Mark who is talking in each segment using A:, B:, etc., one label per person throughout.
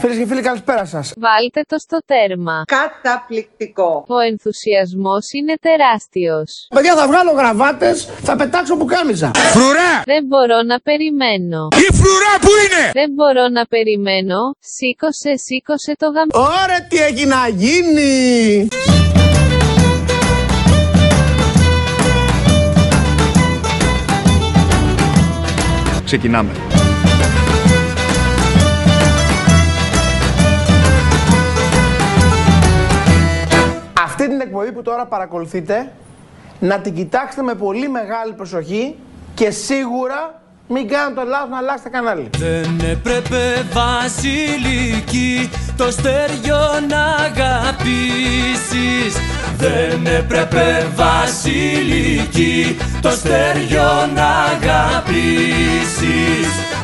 A: Φίλες και φίλοι, καλησπέρα σας.
B: Βάλτε το στο τέρμα.
C: Καταπληκτικό.
B: Ο ενθουσιασμός είναι τεράστιος.
A: Παιδιά, θα βγάλω γραβάτες, θα πετάξω πουκάμιζα.
D: Φρουρά!
B: Δεν μπορώ να περιμένω.
D: Η φρουρά που είναι!
B: Δεν μπορώ να περιμένω. Σήκωσε, σήκωσε το γαμ...
A: Ωραία, τι έχει να γίνει.
D: Ξεκινάμε.
A: Εκπομπή που τώρα παρακολουθείτε, να την κοιτάξετε με πολύ μεγάλη προσοχή και σίγουρα μην κάνετε το λάθος να αλλάξετε κανάλι.
E: Δεν έπρεπε βασιλική το στέριο να αγαπήσεις Δεν έπρεπε βασιλική το στέριο να αγαπήσεις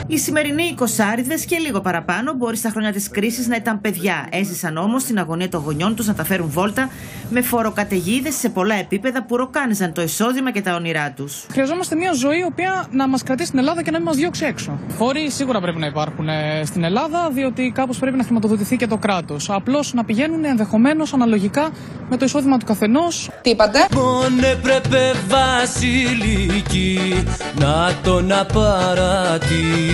F: Οι σημερινοί εικοσάριδες και λίγο παραπάνω μπορεί στα χρόνια της κρίσης να ήταν παιδιά. Έζησαν όμως την αγωνία των γονιών τους να τα φέρουν βόλτα με φοροκαταιγίδες σε πολλά επίπεδα που ροκάνιζαν το εισόδημα και τα όνειρά τους.
G: Χρειαζόμαστε μια ζωή η οποία να μας κρατήσει στην Ελλάδα και να μην μας διώξει έξω. Φόροι σίγουρα πρέπει να υπάρχουν ε, στην Ελλάδα, διότι κάπως πρέπει να χρηματοδοτηθεί και το κράτος. Απλώς να πηγαίνουν ενδεχομένως αναλογικά με το εισόδημα του καθενός.
H: Τι είπατε;
E: Μόνο έπρεπε βασιλική να τον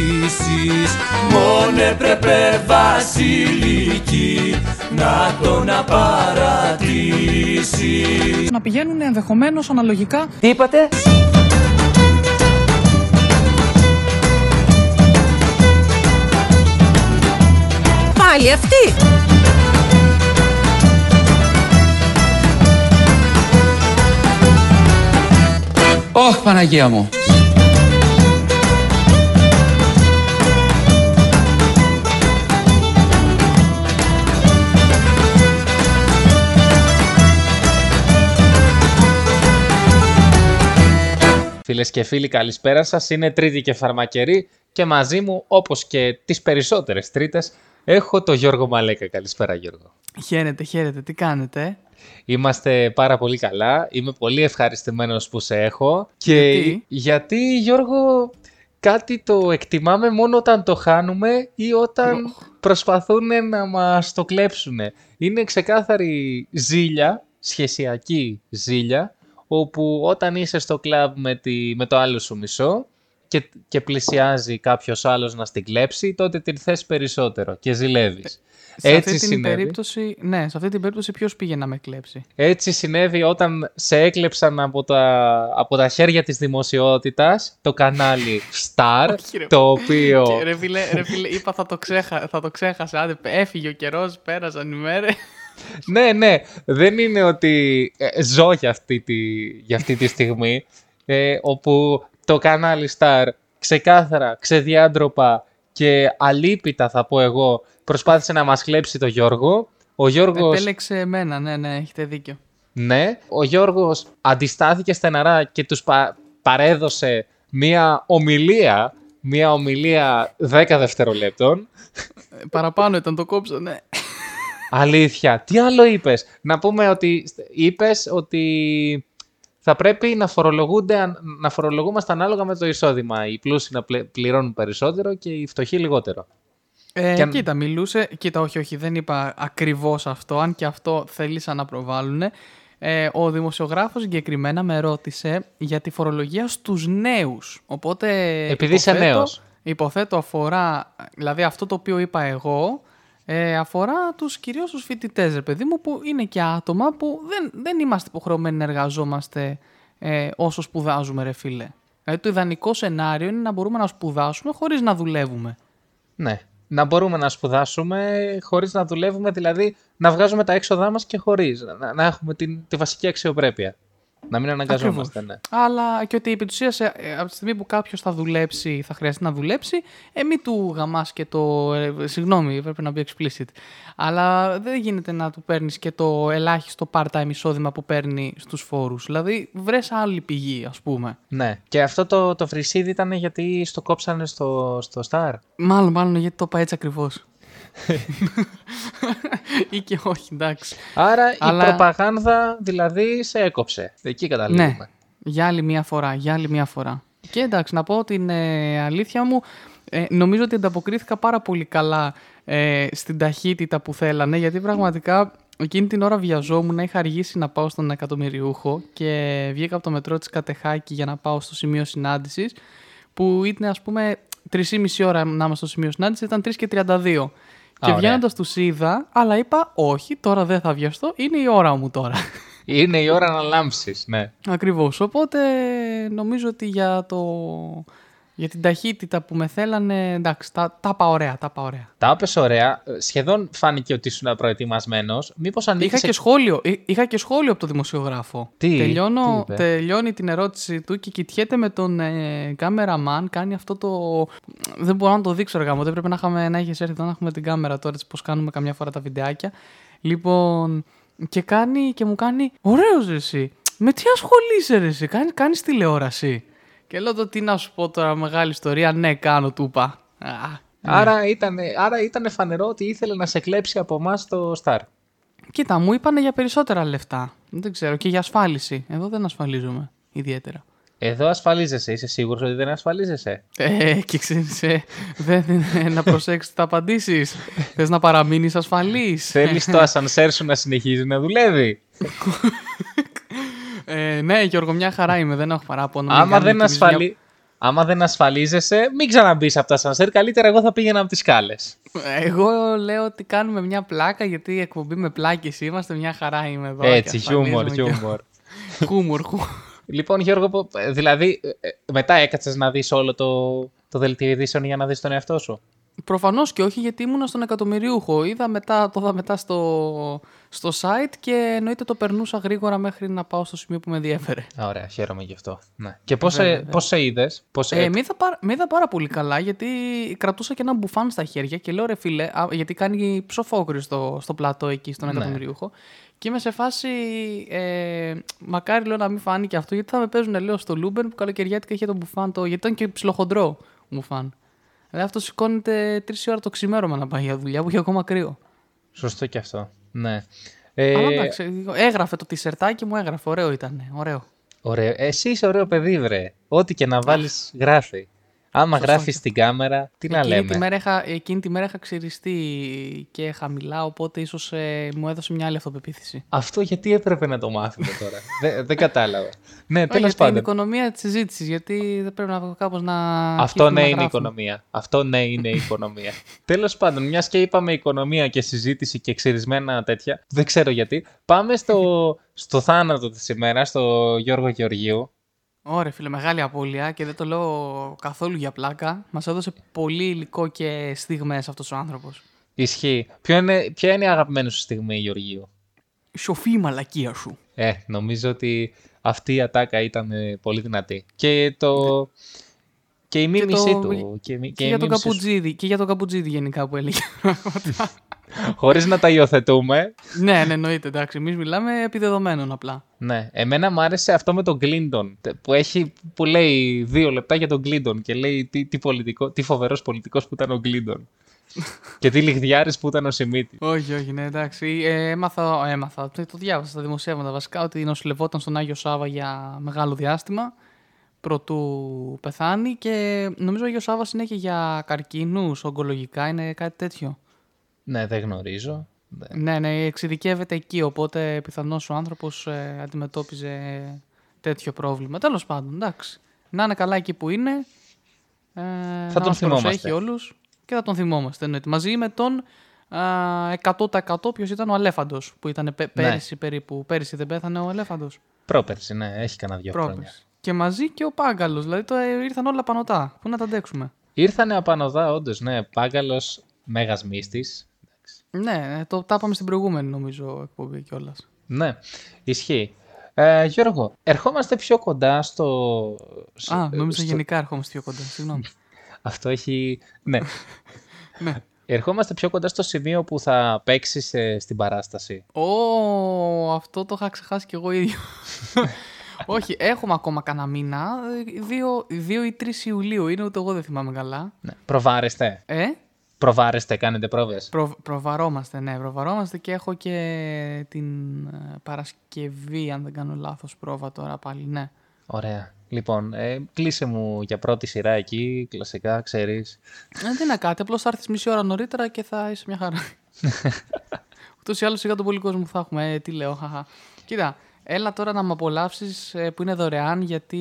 E: απαρατήσεις Μόνο έπρεπε βασιλική να τον απαρατήσεις
G: Να πηγαίνουν ενδεχομένως αναλογικά
C: Τι είπατε;
H: Πάλι αυτή.
D: Ωχ, Παναγία μου.
I: Φίλες και φίλοι, καλησπέρα σας. Είναι Τρίτη και Φαρμακερή και μαζί μου, όπως και τις περισσότερες Τρίτες, έχω το Γιώργο Μαλέκα. Καλησπέρα, Γιώργο.
G: Χαίρετε, χαίρετε, τι κάνετε;
I: Είμαστε πάρα πολύ καλά. Είμαι πολύ ευχαριστημένος που σε έχω. Και
G: Γιατί;
I: γιατί, Γιώργο, κάτι το εκτιμάμε μόνο όταν το χάνουμε ή όταν προσπαθούν να μας το κλέψουν. Είναι ξεκάθαρη ζήλια, σχεσιακή ζήλια, όπου όταν είσαι στο κλαμπ με, τη, με το άλλο σου μισό και, και πλησιάζει κάποιος άλλος να στην κλέψει, τότε την θες περισσότερο και ζηλεύεις.
G: Σε
I: Έτσι
G: αυτή την
I: συνέβη.
G: περίπτωση, ναι, σε αυτή την περίπτωση ποιος πήγε να με κλέψει;
I: Έτσι συνέβη όταν σε έκλεψαν από τα, από τα χέρια της δημοσιότητας το κανάλι Star,
G: Όχι, ρε.
I: το οποίο...
G: Και, ρε, φίλε, ρε φίλε, είπα θα το, ξέχα, θα το ξέχασα. Άντε, έφυγε ο καιρός, πέρασαν οι μέρες.
I: Ναι, ναι, δεν είναι ότι ε, ζω για αυτή τη, για αυτή τη στιγμή, ε, όπου το κανάλι Star ξεκάθαρα, ξεδιάντροπα και αλίπητα θα πω εγώ, προσπάθησε να μας χλέψει το Γιώργο. Ο Γιώργος...
G: Επέλεξε εμένα, ναι, ναι, έχετε δίκιο.
I: Ναι, ο Γιώργος αντιστάθηκε στεναρά και τους πα- παρέδωσε μία ομιλία, μία ομιλία 10 δευτερολέπτων.
G: Ε, Παραπάνω ήταν το κόψω, ναι.
I: Αλήθεια, τι άλλο είπες; Να πούμε ότι είπες ότι θα πρέπει να, φορολογούνται, αν- να φορολογούμαστε ανάλογα με το εισόδημα. Οι πλούσιοι να πλε- πληρώνουν περισσότερο και οι φτωχοί λιγότερο.
G: Ε,
I: Και αν-
G: Κοίτα, μιλούσε. Κοίτα, όχι, όχι, δεν είπα ακριβώς αυτό, αν και αυτό θέλησαν να προβάλλουν. Ε, ο δημοσιογράφος συγκεκριμένα με ρώτησε για τη φορολογία στους νέους. Οπότε.
I: Επειδή είσαι
G: υποθέτω-
I: νέος.
G: Υποθέτω αφορά. Δηλαδή αυτό το οποίο είπα εγώ. Ε, αφορά τους κυρίως τους φοιτητές, ρε παιδί μου, που είναι και άτομα που δεν, δεν είμαστε υποχρεωμένοι να εργαζόμαστε ε, όσο σπουδάζουμε, ρε φίλε. Δηλαδή το ιδανικό σενάριο είναι να μπορούμε να σπουδάσουμε χωρίς να δουλεύουμε.
I: Ναι. Να μπορούμε να σπουδάσουμε χωρίς να δουλεύουμε, δηλαδή να βγάζουμε τα έξοδά μας και χωρίς. Να, να έχουμε την, τη βασική αξιοπρέπεια. Να μην αναγκαζόμαστε, ναι.
G: Αλλά και ότι επί της ουσίας, ε, ε, από τη στιγμή που κάποιος θα δουλέψει, θα χρειαστεί να δουλέψει, ε, μη του γαμάς και το. Ε, συγγνώμη, πρέπει να μπει explicit. Αλλά δεν γίνεται να του παίρνεις και το ελάχιστο part-time εισόδημα που παίρνει στους φόρους. Δηλαδή, βρες άλλη πηγή, ας πούμε.
I: Ναι. Και αυτό το, το βρυσίδι ήταν γιατί στο κόψανε στο, στο Star;
G: Μάλλον, μάλλον γιατί το είπα έτσι ακριβώς. Ή και όχι, εντάξει.
I: Άρα
G: Αλλά-
I: η προπαγάνδα δηλαδή σε έκοψε. Εκεί
G: Ναι,
I: καταλήγουμε.
G: για άλλη μία φορά, για άλλη μία φορά. Και εντάξει, να πω την ε, αλήθεια μου, Ε, νομίζω ότι ανταποκρίθηκα πάρα πολύ καλά ε, στην ταχύτητα που θέλανε, γιατί πραγματικά εκείνη την ώρα βιαζόμουν να είχα αργήσει να πάω στον εκατομμυριούχο και βγήκα από το μετρό της Κατεχάκη για να πάω στο σημείο συνάντησης, που ήταν ας πούμε 3,5 ώρα να είμαστε στο σημείο συνάντησης, ήταν 3 και 32. Και
I: ωραία.
G: βγαίνοντας τους είδα, αλλά είπα όχι, τώρα δεν θα βιαστώ, είναι η ώρα μου τώρα.
I: Είναι η ώρα να λάμψεις, ναι.
G: Ακριβώς. Οπότε νομίζω ότι για, το... για την ταχύτητα που με θέλανε, εντάξει, τα, τα είπα ωραία, τα είπα ωραία.
I: Τα έπες ωραία. Ε, Σχεδόν φάνηκε ότι ήσουν προετοιμασμένος. Μήπως
G: Είχα
I: ανήκεις...
G: και, σχόλιο, εί- είχα και σχόλιο από το δημοσιογράφο.
I: Τι,
G: Τελειώνω,
I: τι είπε;
G: τελειώνει την ερώτηση του και κοιτιέται με τον ε, κάμεραμαν, κάνει αυτό το... Δεν μπορώ να το δείξω αργά μου, δεν πρέπει να, είχαμε, να έχεις έρθει εδώ να έχουμε την κάμερα τώρα, έτσι πως κάνουμε καμιά φορά τα βιντεάκια. Λοιπόν, και, κάνει, και μου κάνει, ωραίος ρε εσύ, με τι ασχολείσαι ρε εσύ, Κάνει, κάνεις τηλεόραση. Και λέω το τι να σου πω τώρα, μεγάλη ιστορία, ναι κάνω, του είπα. Α,
I: Άρα ήταν, άρα ήταν φανερό ότι ήθελε να σε κλέψει από εμάς το Star.
G: Κοίτα, μου είπανε για περισσότερα λεφτά. Δεν ξέρω. Και για ασφάλιση. Εδώ δεν ασφαλίζομαι ιδιαίτερα.
I: Εδώ ασφαλίζεσαι. Είσαι σίγουρος ότι δεν ασφαλίζεσαι;
G: Ε, και ξέρεις, ε, δεν, ε, να προσέξεις τα απαντήσεις. Θες να παραμείνεις ασφαλής;
I: Θέλεις το ασανσέρ σου να συνεχίζει να δουλεύει;
G: Ε, ναι, Γιώργο, μια χαρά είμαι. Δεν έχω παράπονο. Μην
I: Άμα
G: κάνουμε
I: δεν,
G: κι εμείς μια-
I: ασφαλί... Άμα δεν ασφαλίζεσαι, μην ξαναμπεί από τα ασανσέρ. Καλύτερα εγώ θα πήγαινα από τις σκάλες.
G: Εγώ λέω ότι κάνουμε μια πλάκα γιατί η εκπομπή με πλάκες είμαστε. Μια χαρά είμαι εδώ.
I: Έτσι,
G: και
I: χιούμορ,
G: ασφαλίζομαι και-
I: χιούμορ.
G: Χούμορ, χούμορ.
I: Λοιπόν, Γιώργο, πο- ε, δηλαδή, ε, ε, μετά έκατσες να δεις όλο το, το δελτίο ειδήσεων για να δεις τον εαυτό σου;
G: Προφανώς και όχι, γιατί ήμουν στον εκατομμυριούχο. Είδα μετά, το είδα μετά στο, στο site και εννοείται το περνούσα γρήγορα μέχρι να πάω στο σημείο που με ενδιέφερε.
I: Ωραία, χαίρομαι γι' αυτό. Ναι. Και πώς,
G: Βέβαια,
I: σε,
G: βέβαια.
I: πώς σε είδες, πώς,
G: Ε,
I: ε,
G: με, είδα πάρα, με είδα πάρα πολύ καλά γιατί κρατούσα και ένα μπουφάν στα χέρια και λέω ρε φίλε, α, γιατί κάνει ψοφόκρη στο, στο πλατό εκεί στον
I: Ναι.
G: εκατομμυριούχο. Και είμαι σε φάση. Ε, μακάρι λέω να μην φάνηκε αυτό, γιατί θα με παίζουν λέω στο Luben που καλοκαιριάτικα είχε το μπουφάν το. Γιατί ήταν και ψιλοχοντρό μπουφάν. Δηλαδή αυτό σηκώνεται τρεις ώρα το ξημέρωμα να πάει για δουλειά που είχε ακόμα κρύο.
I: Σωστό και αυτό. Ναι. Ε,
G: Αλλά εντάξει, έγραφε το τισερτάκι μου, έγραφε. Ωραίο ήταν. Ωραίο.
I: ωραίο. Εσύ είσαι ωραίο παιδί, βρε. Ό,τι και να βάλεις γράφει. Άμα
G: Σωστό
I: γράφεις
G: και-
I: στην κάμερα, τι να
G: εκείνη,
I: λέμε;
G: τη μέρα είχα, εκείνη τη μέρα είχα ξυριστεί και χαμηλά, οπότε ίσως ε, μου έδωσε μια άλλη αυτοπεποίθηση.
I: Αυτό γιατί έπρεπε να το μάθουμε τώρα; δεν, δεν κατάλαβα. Ναι,
G: Όχι,
I: τέλος
G: γιατί είναι η
I: πάντων.
G: οικονομία της συζήτησης, γιατί δεν πρέπει να κάπως να.
I: Αυτό
G: αρχίσουμε
I: ναι
G: να
I: είναι η
G: γράφουμε.
I: οικονομία. Αυτό ναι είναι η οικονομία. Τέλος πάντων, μιας και είπαμε οικονομία και συζήτηση και ξυρισμένα τέτοια, δεν ξέρω γιατί. Πάμε στο, στο θάνατο της ημέρας, στο Γιώργο Γεωργίου.
G: Ωραία, φίλε, μεγάλη απώλεια και δεν το λέω καθόλου για πλάκα. Μας έδωσε πολύ υλικό και στιγμές αυτός ο άνθρωπος.
I: Ισχύει. Ποιο είναι, ποια είναι η αγαπημένη σου στιγμή, Γεωργίου;
G: Σοφή η μαλακία σου.
I: Ε, νομίζω ότι αυτή η ατάκα ήταν ε, πολύ δυνατή. Και το. Και η μίμησή
G: το-
I: του. Και, η μι-
G: Και,
I: και η
G: για τον
I: μίμησή σου.
G: Καπουτζίδη, και για τον Καπουτζίδη γενικά που έλεγε.
I: Χωρίς να τα υιοθετούμε.
G: ναι, ναι, εννοείται, εντάξει. Εμείς μιλάμε επί δεδομένων απλά.
I: Ναι, εμένα μου άρεσε αυτό με τον Κλίντον που, έχει, που λέει δύο λεπτά για τον Κλίντον και λέει τι, τι, πολιτικό, τι φοβερός πολιτικός που ήταν ο Κλίντον και τι λιγδιάρης που ήταν ο Σιμίτη.
G: Όχι, όχι, ναι, εντάξει. Ε, έμαθα, έμαθα, το, το διάβασα στα δημοσιεύματα βασικά, ότι νοσηλευόταν στον Άγιο Σάβα για μεγάλο διάστημα προτού πεθάνει και νομίζω ο Άγιος Σάββας είναι και για καρκίνους, ογκολογικά, είναι κάτι τέτοιο.
I: Ναι, δεν γνωρίζω. Ναι.
G: Ναι, ναι, εξειδικεύεται εκεί, οπότε πιθανώς ο άνθρωπος ε, αντιμετώπιζε τέτοιο πρόβλημα. Τέλος πάντων, εντάξει. Να είναι καλά εκεί που είναι. Ε, να
I: τον
G: μας
I: θυμόμαστε.
G: προσέχει όλους και θα τον θυμόμαστε. Εννοείται. Μαζί με τον α, 100% ποιος ήταν ο Αλέφαντος, που ήταν πε-
I: Ναι.
G: πέρυσι περίπου. Πέρυσι δεν πέθανε ο Αλέφαντος.
I: Πρόπερση, ναι, έχει κανένα δύο χρόνια.
G: Πρόπερσι. Και μαζί και ο Πάγκαλος, δηλαδή το, ε, ήρθαν όλα πανωτά. Πού να τα αντέξουμε;
I: Ήρθανε απανοδά, όντως, ναι. Πάγκαλος, μέγας μύστης.
G: Ναι, ε, το τα είπαμε στην προηγούμενη νομίζω εκπομπή κιόλας.
I: Ναι, ισχύει. Ε, Γιώργο, ερχόμαστε πιο κοντά στο...
G: Α, νόμιζα
I: στο-
G: γενικά ερχόμαστε πιο κοντά. Συγγνώμη.
I: Αυτό έχει... Ναι.
G: ναι.
I: Ερχόμαστε πιο κοντά στο σημείο που θα παίξεις στην παράσταση.
G: Ω, αυτό το είχα ξεχάσει κι εγώ ίδιο. Όχι, έχουμε ακόμα κανένα μήνα. 2 ή 3 Ιουλίου είναι, ούτε εγώ δεν θυμάμαι καλά.
I: Ναι. Προβάρεστε.
G: Ε,
I: Προβάρεστε, κάνετε πρόβες.
G: προ, προβαρόμαστε, ναι, προβαρόμαστε και έχω και την ε, Παρασκευή, αν δεν κάνω λάθος, πρόβα τώρα πάλι, ναι.
I: Ωραία. Λοιπόν, ε, κλείσε μου για πρώτη σειρά εκεί, κλασικά, ξέρεις.
G: Ε, δεν είναι κάτι, απλώς θα έρθεις μισή ώρα νωρίτερα και θα είσαι μια χαρά. Ούτως ή άλλως σιγά τον πολύ κόσμο που θα έχουμε. Ε, τι λέω, χαχα. Κοίτα, έλα τώρα να με απολαύσεις που είναι δωρεάν γιατί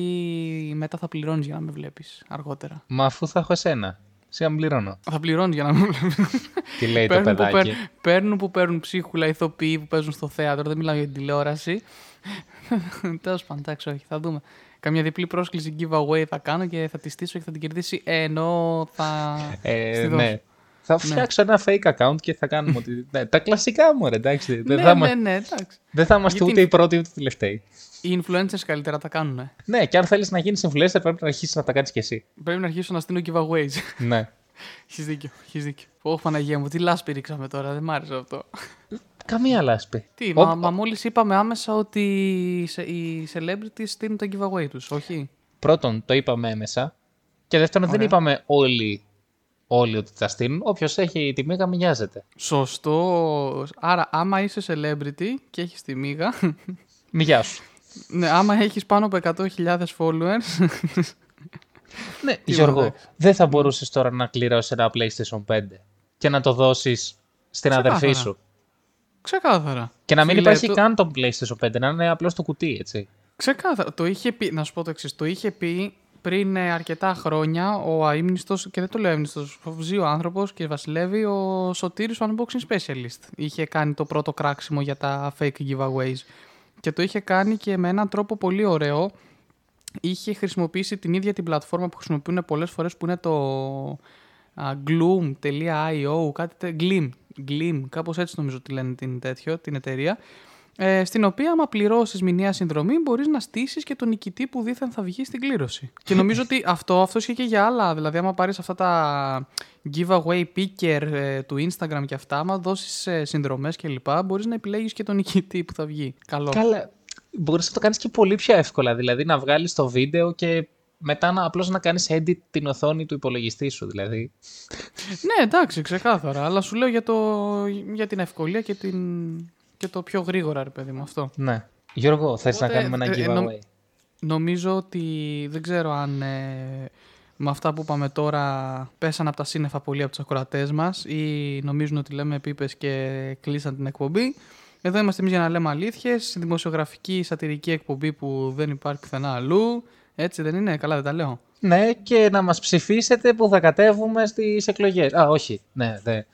G: μετά θα πληρώνεις για να με βλέπεις αργότερα.
I: Μα αφού θα έχω εσένα. Σιγά μην πληρώνω.
G: Θα πληρώνεις για να με βλέπεις.
I: Τι λέει το
G: παίρνουν, που
I: παιδάκι;
G: παίρνουν, παίρνουν που παίρνουν ψίχουλα ηθοποιοί που παίζουν στο θέατρο. Δεν μιλάω για την τηλεόραση. Τέλος πάντων, εντάξει, όχι, θα δούμε. Καμιά διπλή πρόσκληση giveaway θα κάνω και θα τη στήσω και θα την κερδίσει ενώ θα.
I: Ε,
G: στη δώσω.
I: ναι. Θα φτιάξω ένα fake account και θα κάνουμε ότι... ναι, τα κλασικά μου, ρε, εντάξει. δεν,
G: ναι,
I: θα,
G: ναι,
I: μα-
G: ναι, εντάξει.
I: δεν θα είμαστε
G: Γιατί-
I: ούτε οι πρώτοι ούτε οι τελευταίοι.
G: Οι influencers καλύτερα τα κάνουν.
I: Ναι, και αν θέλεις να γίνεις influencer, πρέπει να αρχίσεις να τα κάνεις κι εσύ.
G: Πρέπει να αρχίσω να στείλω giveaways.
I: ναι.
G: Έχεις δίκιο. Έχεις δίκιο. Όχι, Παναγία μου, τι λάσπη ρίξαμε τώρα. Δεν μ' άρεσε αυτό.
I: Καμία λάσπη.
G: Τι,
I: Ω-
G: μα, μα μόλις είπαμε άμεσα ότι οι σε- οι celebrities στείλουν το giveaway τους, όχι;
I: Πρώτον, το είπαμε έμεσα. Και δεύτερον, δεν
G: Ωραία.
I: είπαμε όλοι, όλοι ότι τα στείλουν. Όποιος έχει τη μίγα, μοιάζεται.
G: Σωστό. Άρα, άμα είσαι celebrity και έχεις τη μίγα.
I: Μιγιά σου.
G: ναι, άμα έχεις πάνω από 100.000 followers.
I: Ναι,
G: Τι
I: Γιώργο,
G: ωραία.
I: δεν θα μπορούσες τώρα να κληρώσεις ένα PlayStation 5 και να το δώσεις στην αδερφή
G: Ξεκάθαρα.
I: σου.
G: Ξεκάθαρα.
I: Και να μην
G: Φίλε,
I: υπάρχει
G: το-
I: καν το PlayStation 5, να είναι απλώς το κουτί, έτσι.
G: Ξεκάθαρα. Το είχε πει, να σου πω το εξής. Το είχε πει πριν ε, αρκετά χρόνια ο αείμνηστος, και δεν το λέω αείμνηστος, ζει ο άνθρωπος και βασιλεύει, ο Σωτήρης ο Unboxing Specialist. Είχε κάνει το πρώτο κράξιμο για τα fake giveaways. Και το είχε κάνει και με έναν τρόπο πολύ ωραίο. Είχε χρησιμοποιήσει την ίδια την πλατφόρμα που χρησιμοποιούν πολλές φορές που είναι το α, gloom.io, κάτι τε, gleam, gleam, κάπως έτσι νομίζω ότι λένε την τέτοιο, την εταιρεία, ε, στην οποία άμα πληρώσεις μηνιαία συνδρομή μπορείς να στήσεις και τον νικητή που δήθεν θα βγει στην κλήρωση. Και νομίζω ότι αυτό, αυτό ισχύει και για άλλα, δηλαδή άμα πάρεις αυτά τα giveaway picker ε, του Instagram και αυτά, άμα δώσεις ε, συνδρομές και λοιπά, μπορείς να επιλέγεις και τον νικητή που θα βγει. Καλό.
I: Καλά. Μπορείς να το κάνεις και πολύ πιο εύκολα. Δηλαδή να βγάλεις το βίντεο και μετά να απλώς να κάνεις edit την οθόνη του υπολογιστή σου. Δηλαδή.
G: Ναι, εντάξει, ξεκάθαρα. Αλλά σου λέω για, το, για την ευκολία και, την, και το πιο γρήγορα, ρε παιδί μου, αυτό.
I: Ναι. Γιώργο, θες να
G: Οπότε,
I: κάνουμε ένα
G: ε, ε,
I: giveaway;
G: νο- Νομίζω ότι δεν ξέρω αν ε, με αυτά που είπαμε τώρα πέσαν από τα σύννεφα πολλοί από τους ακροατές μας ή νομίζουν ότι λέμε πίπες και κλείσαν την εκπομπή. Εδώ είμαστε εμείς για να λέμε αλήθειες, δημοσιογραφική σατυρική εκπομπή που δεν υπάρχει πουθενά αλλού. Έτσι δεν είναι, καλά δεν τα λέω.
I: Ναι, και να μας ψηφίσετε που θα κατέβουμε στις εκλογές. Α, όχι. Ναι, ναι.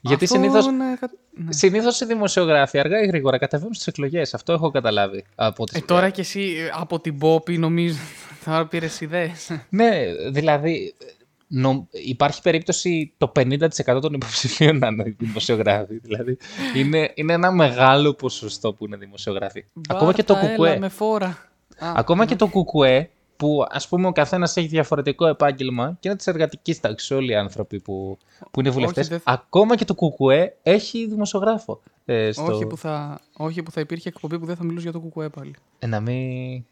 I: Γιατί
G: Αυτό
I: συνήθω
G: είναι κα- ναι.
I: συνήθως οι δημοσιογράφοι αργά ή γρήγορα κατεβαίνουν στις εκλογές. Αυτό έχω καταλάβει από τις
G: Ε, τώρα κι εσύ ε, από την Πόπη νομίζω θα πήρες ιδέες.
I: Ναι, δηλαδή νο- υπάρχει περίπτωση το 50% των υποψηφίων να είναι δημοσιογράφοι. Δηλαδή είναι, είναι ένα μεγάλο ποσοστό που είναι δημοσιογράφοι. Ακόμα και το
G: Μπάρτα, έλα
I: κουκουέ.
G: με φόρα. Α,
I: Ακόμα και το κουκουέ που ας πούμε ο καθένας έχει διαφορετικό επάγγελμα και είναι της εργατικής τάξης όλοι οι άνθρωποι που, που είναι βουλευτές.
G: δεν θα-
I: Ακόμα και το κουκουέ έχει δημοσιογράφο. Ε, στο...
G: όχι, που θα, όχι που θα υπήρχε εκπομπή που δεν θα μιλούσε για το κουκουέ πάλι.
I: Ε, να μην...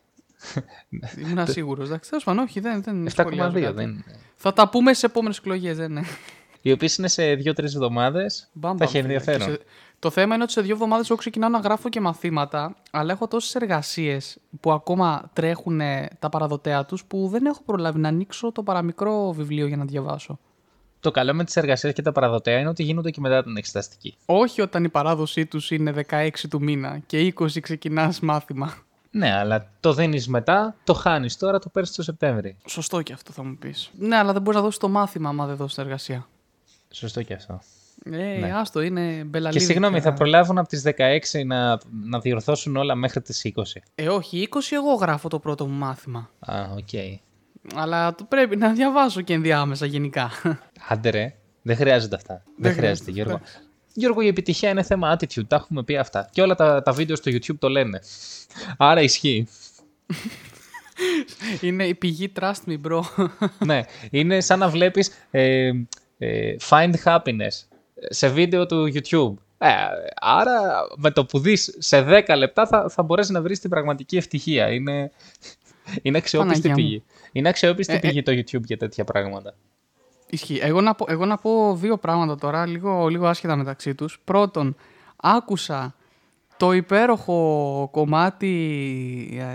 G: Ήμουν σίγουρος. Εντάξει, τέλος πάντων, όχι, δεν, δεν
I: 7,2
G: σχολιάζω κάτι.
I: δεν είναι.
G: Θα τα πούμε στι επόμενες εκλογές, δεν είναι.
I: Οι οποίες είναι σε 2-3 εβδομάδες.
G: Μπαμ,
I: θα
G: μπαμ,
I: έχει
G: φίλε.
I: ενδιαφέρον.
G: Και σε- Το θέμα είναι ότι σε δύο εβδομάδες εγώ ξεκινάω να γράφω και μαθήματα, αλλά έχω τόσες εργασίες που ακόμα τρέχουν τα παραδοτέα τους που δεν έχω προλάβει να ανοίξω το παραμικρό βιβλίο για να διαβάσω.
I: Το καλό με τις εργασίες και τα παραδοτέα είναι ότι γίνονται και μετά την εξεταστική.
G: Όχι όταν η παράδοσή τους είναι 16 του μήνα και 20 ξεκινάς μάθημα.
I: Ναι, αλλά το δίνεις μετά, το χάνεις τώρα, το παίρνεις το Σεπτέμβρη.
G: Σωστό και αυτό θα μου πεις. Ναι, αλλά δεν μπορείς να δώσεις το μάθημα άμα δεν δώσεις την εργασία.
I: Σωστό και αυτό.
G: Ε, άστο, είναι
I: Και
G: μπελαλίδι.
I: συγγνώμη, θα προλάβουν από τις 16 να, να διορθώσουν όλα μέχρι τις 20.
G: Ε, όχι, 20 εγώ γράφω το πρώτο μου μάθημα.
I: Α, οκ.
G: Αλλά το πρέπει να διαβάσω και ενδιάμεσα γενικά.
I: Άντε ρε, δεν χρειάζονται αυτά. Δεν,
G: χρειάζεται,
I: χρειάζεται, Γιώργο. Γιώργο, η επιτυχία είναι θέμα attitude, τα έχουμε πει αυτά. Και όλα τα, τα βίντεο στο YouTube το λένε. Άρα ισχύει.
G: Είναι η πηγή trust me, bro.
I: ναι, είναι σαν να βλέπεις ε, ε, find happiness σε βίντεο του YouTube. Ε, άρα με το που δεις σε 10 λεπτά θα, θα μπορέσεις να βρεις την πραγματική ευτυχία. Είναι, είναι αξιόπιστη
G: Παναγιά μου.
I: πηγή. Είναι αξιόπιστη
G: Ε, ε.
I: πηγή το YouTube για τέτοια πράγματα.
G: Ισχύει. Εγώ να, πω, εγώ να πω δύο πράγματα τώρα, λίγο, λίγο άσχετα μεταξύ τους. Πρώτον, άκουσα Το υπέροχο κομμάτι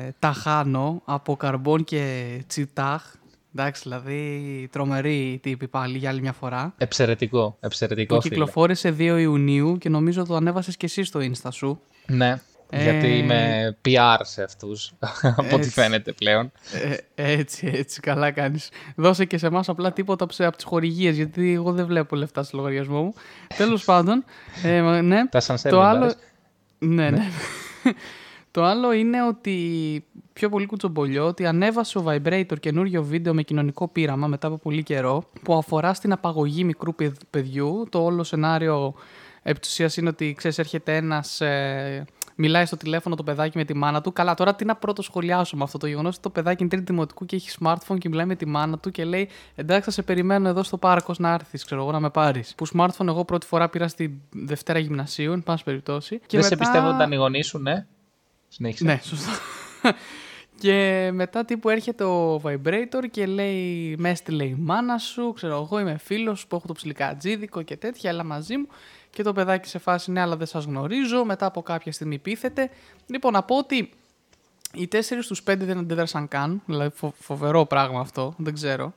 G: ε, Ταχάνο από Καρμπόν και Τσιτάχ. Εντάξει, δηλαδή τρομερή τύπη πάλι για άλλη μια φορά.
I: Εξαιρετικό, εξαιρετικό
G: Που
I: φίλε.
G: κυκλοφόρησε 2 Ιουνίου και νομίζω το ανέβασες και εσύ στο Insta σου.
I: Ναι,
G: Ε,
I: γιατί είμαι PR σε αυτούς, από ό,τι
G: Έτσι.
I: φαίνεται πλέον.
G: Ε, έτσι, έτσι, καλά κάνεις. Δώσε και σε εμάς απλά τίποτα από, από τις χορηγίες, γιατί εγώ δεν βλέπω λεφτά στο λογαριασμό μου. Τέλος πάντων, ε, μα- ναι.
I: Τα σαν
G: το άλλο...
I: σερβιντάρες.
G: Ναι, ναι. το άλλο είναι ότι πιο πολύ κουτσομπολιό ότι ανέβασε ο Vibrator καινούριο βίντεο με κοινωνικό πείραμα μετά από πολύ καιρό που αφορά στην απαγωγή μικρού παιδ- παιδιού. Το όλο σενάριο επί της ουσίας είναι ότι ξέρεις έρχεται ένας, ε, μιλάει στο τηλέφωνο το παιδάκι με τη μάνα του. Καλά, τώρα τι να πρώτο σχολιάσω με αυτό το γεγονός ότι το παιδάκι είναι τρίτη δημοτικού και έχει smartphone και μιλάει με τη μάνα του και λέει Εντάξει, θα σε περιμένω εδώ στο πάρκος να έρθεις, ξέρω εγώ, να με πάρεις. Που smartphone εγώ πρώτη φορά πήρα στη Δευτέρα Γυμνασίου, εν πάση περιπτώσει. Και
I: Δεν σε
G: μετά-
I: πιστεύω ότι ήταν οι γονείς σου, ναι. Συνέχισε.
G: ναι, σωστό. Και μετά τύπου έρχεται ο Vibrator και λέει μες έστειλε η μάνα σου, ξέρω εγώ είμαι φίλος που έχω το ψιλικατζίδικο και τέτοια, έλα μαζί μου. Και το παιδάκι σε φάση ναι αλλά δεν σας γνωρίζω, μετά από κάποια στιγμή πείθεται. Λοιπόν, να πω ότι οι 4 στους 5 δεν αντέδρασαν καν, δηλαδή φο- φοβερό πράγμα αυτό, δεν ξέρω.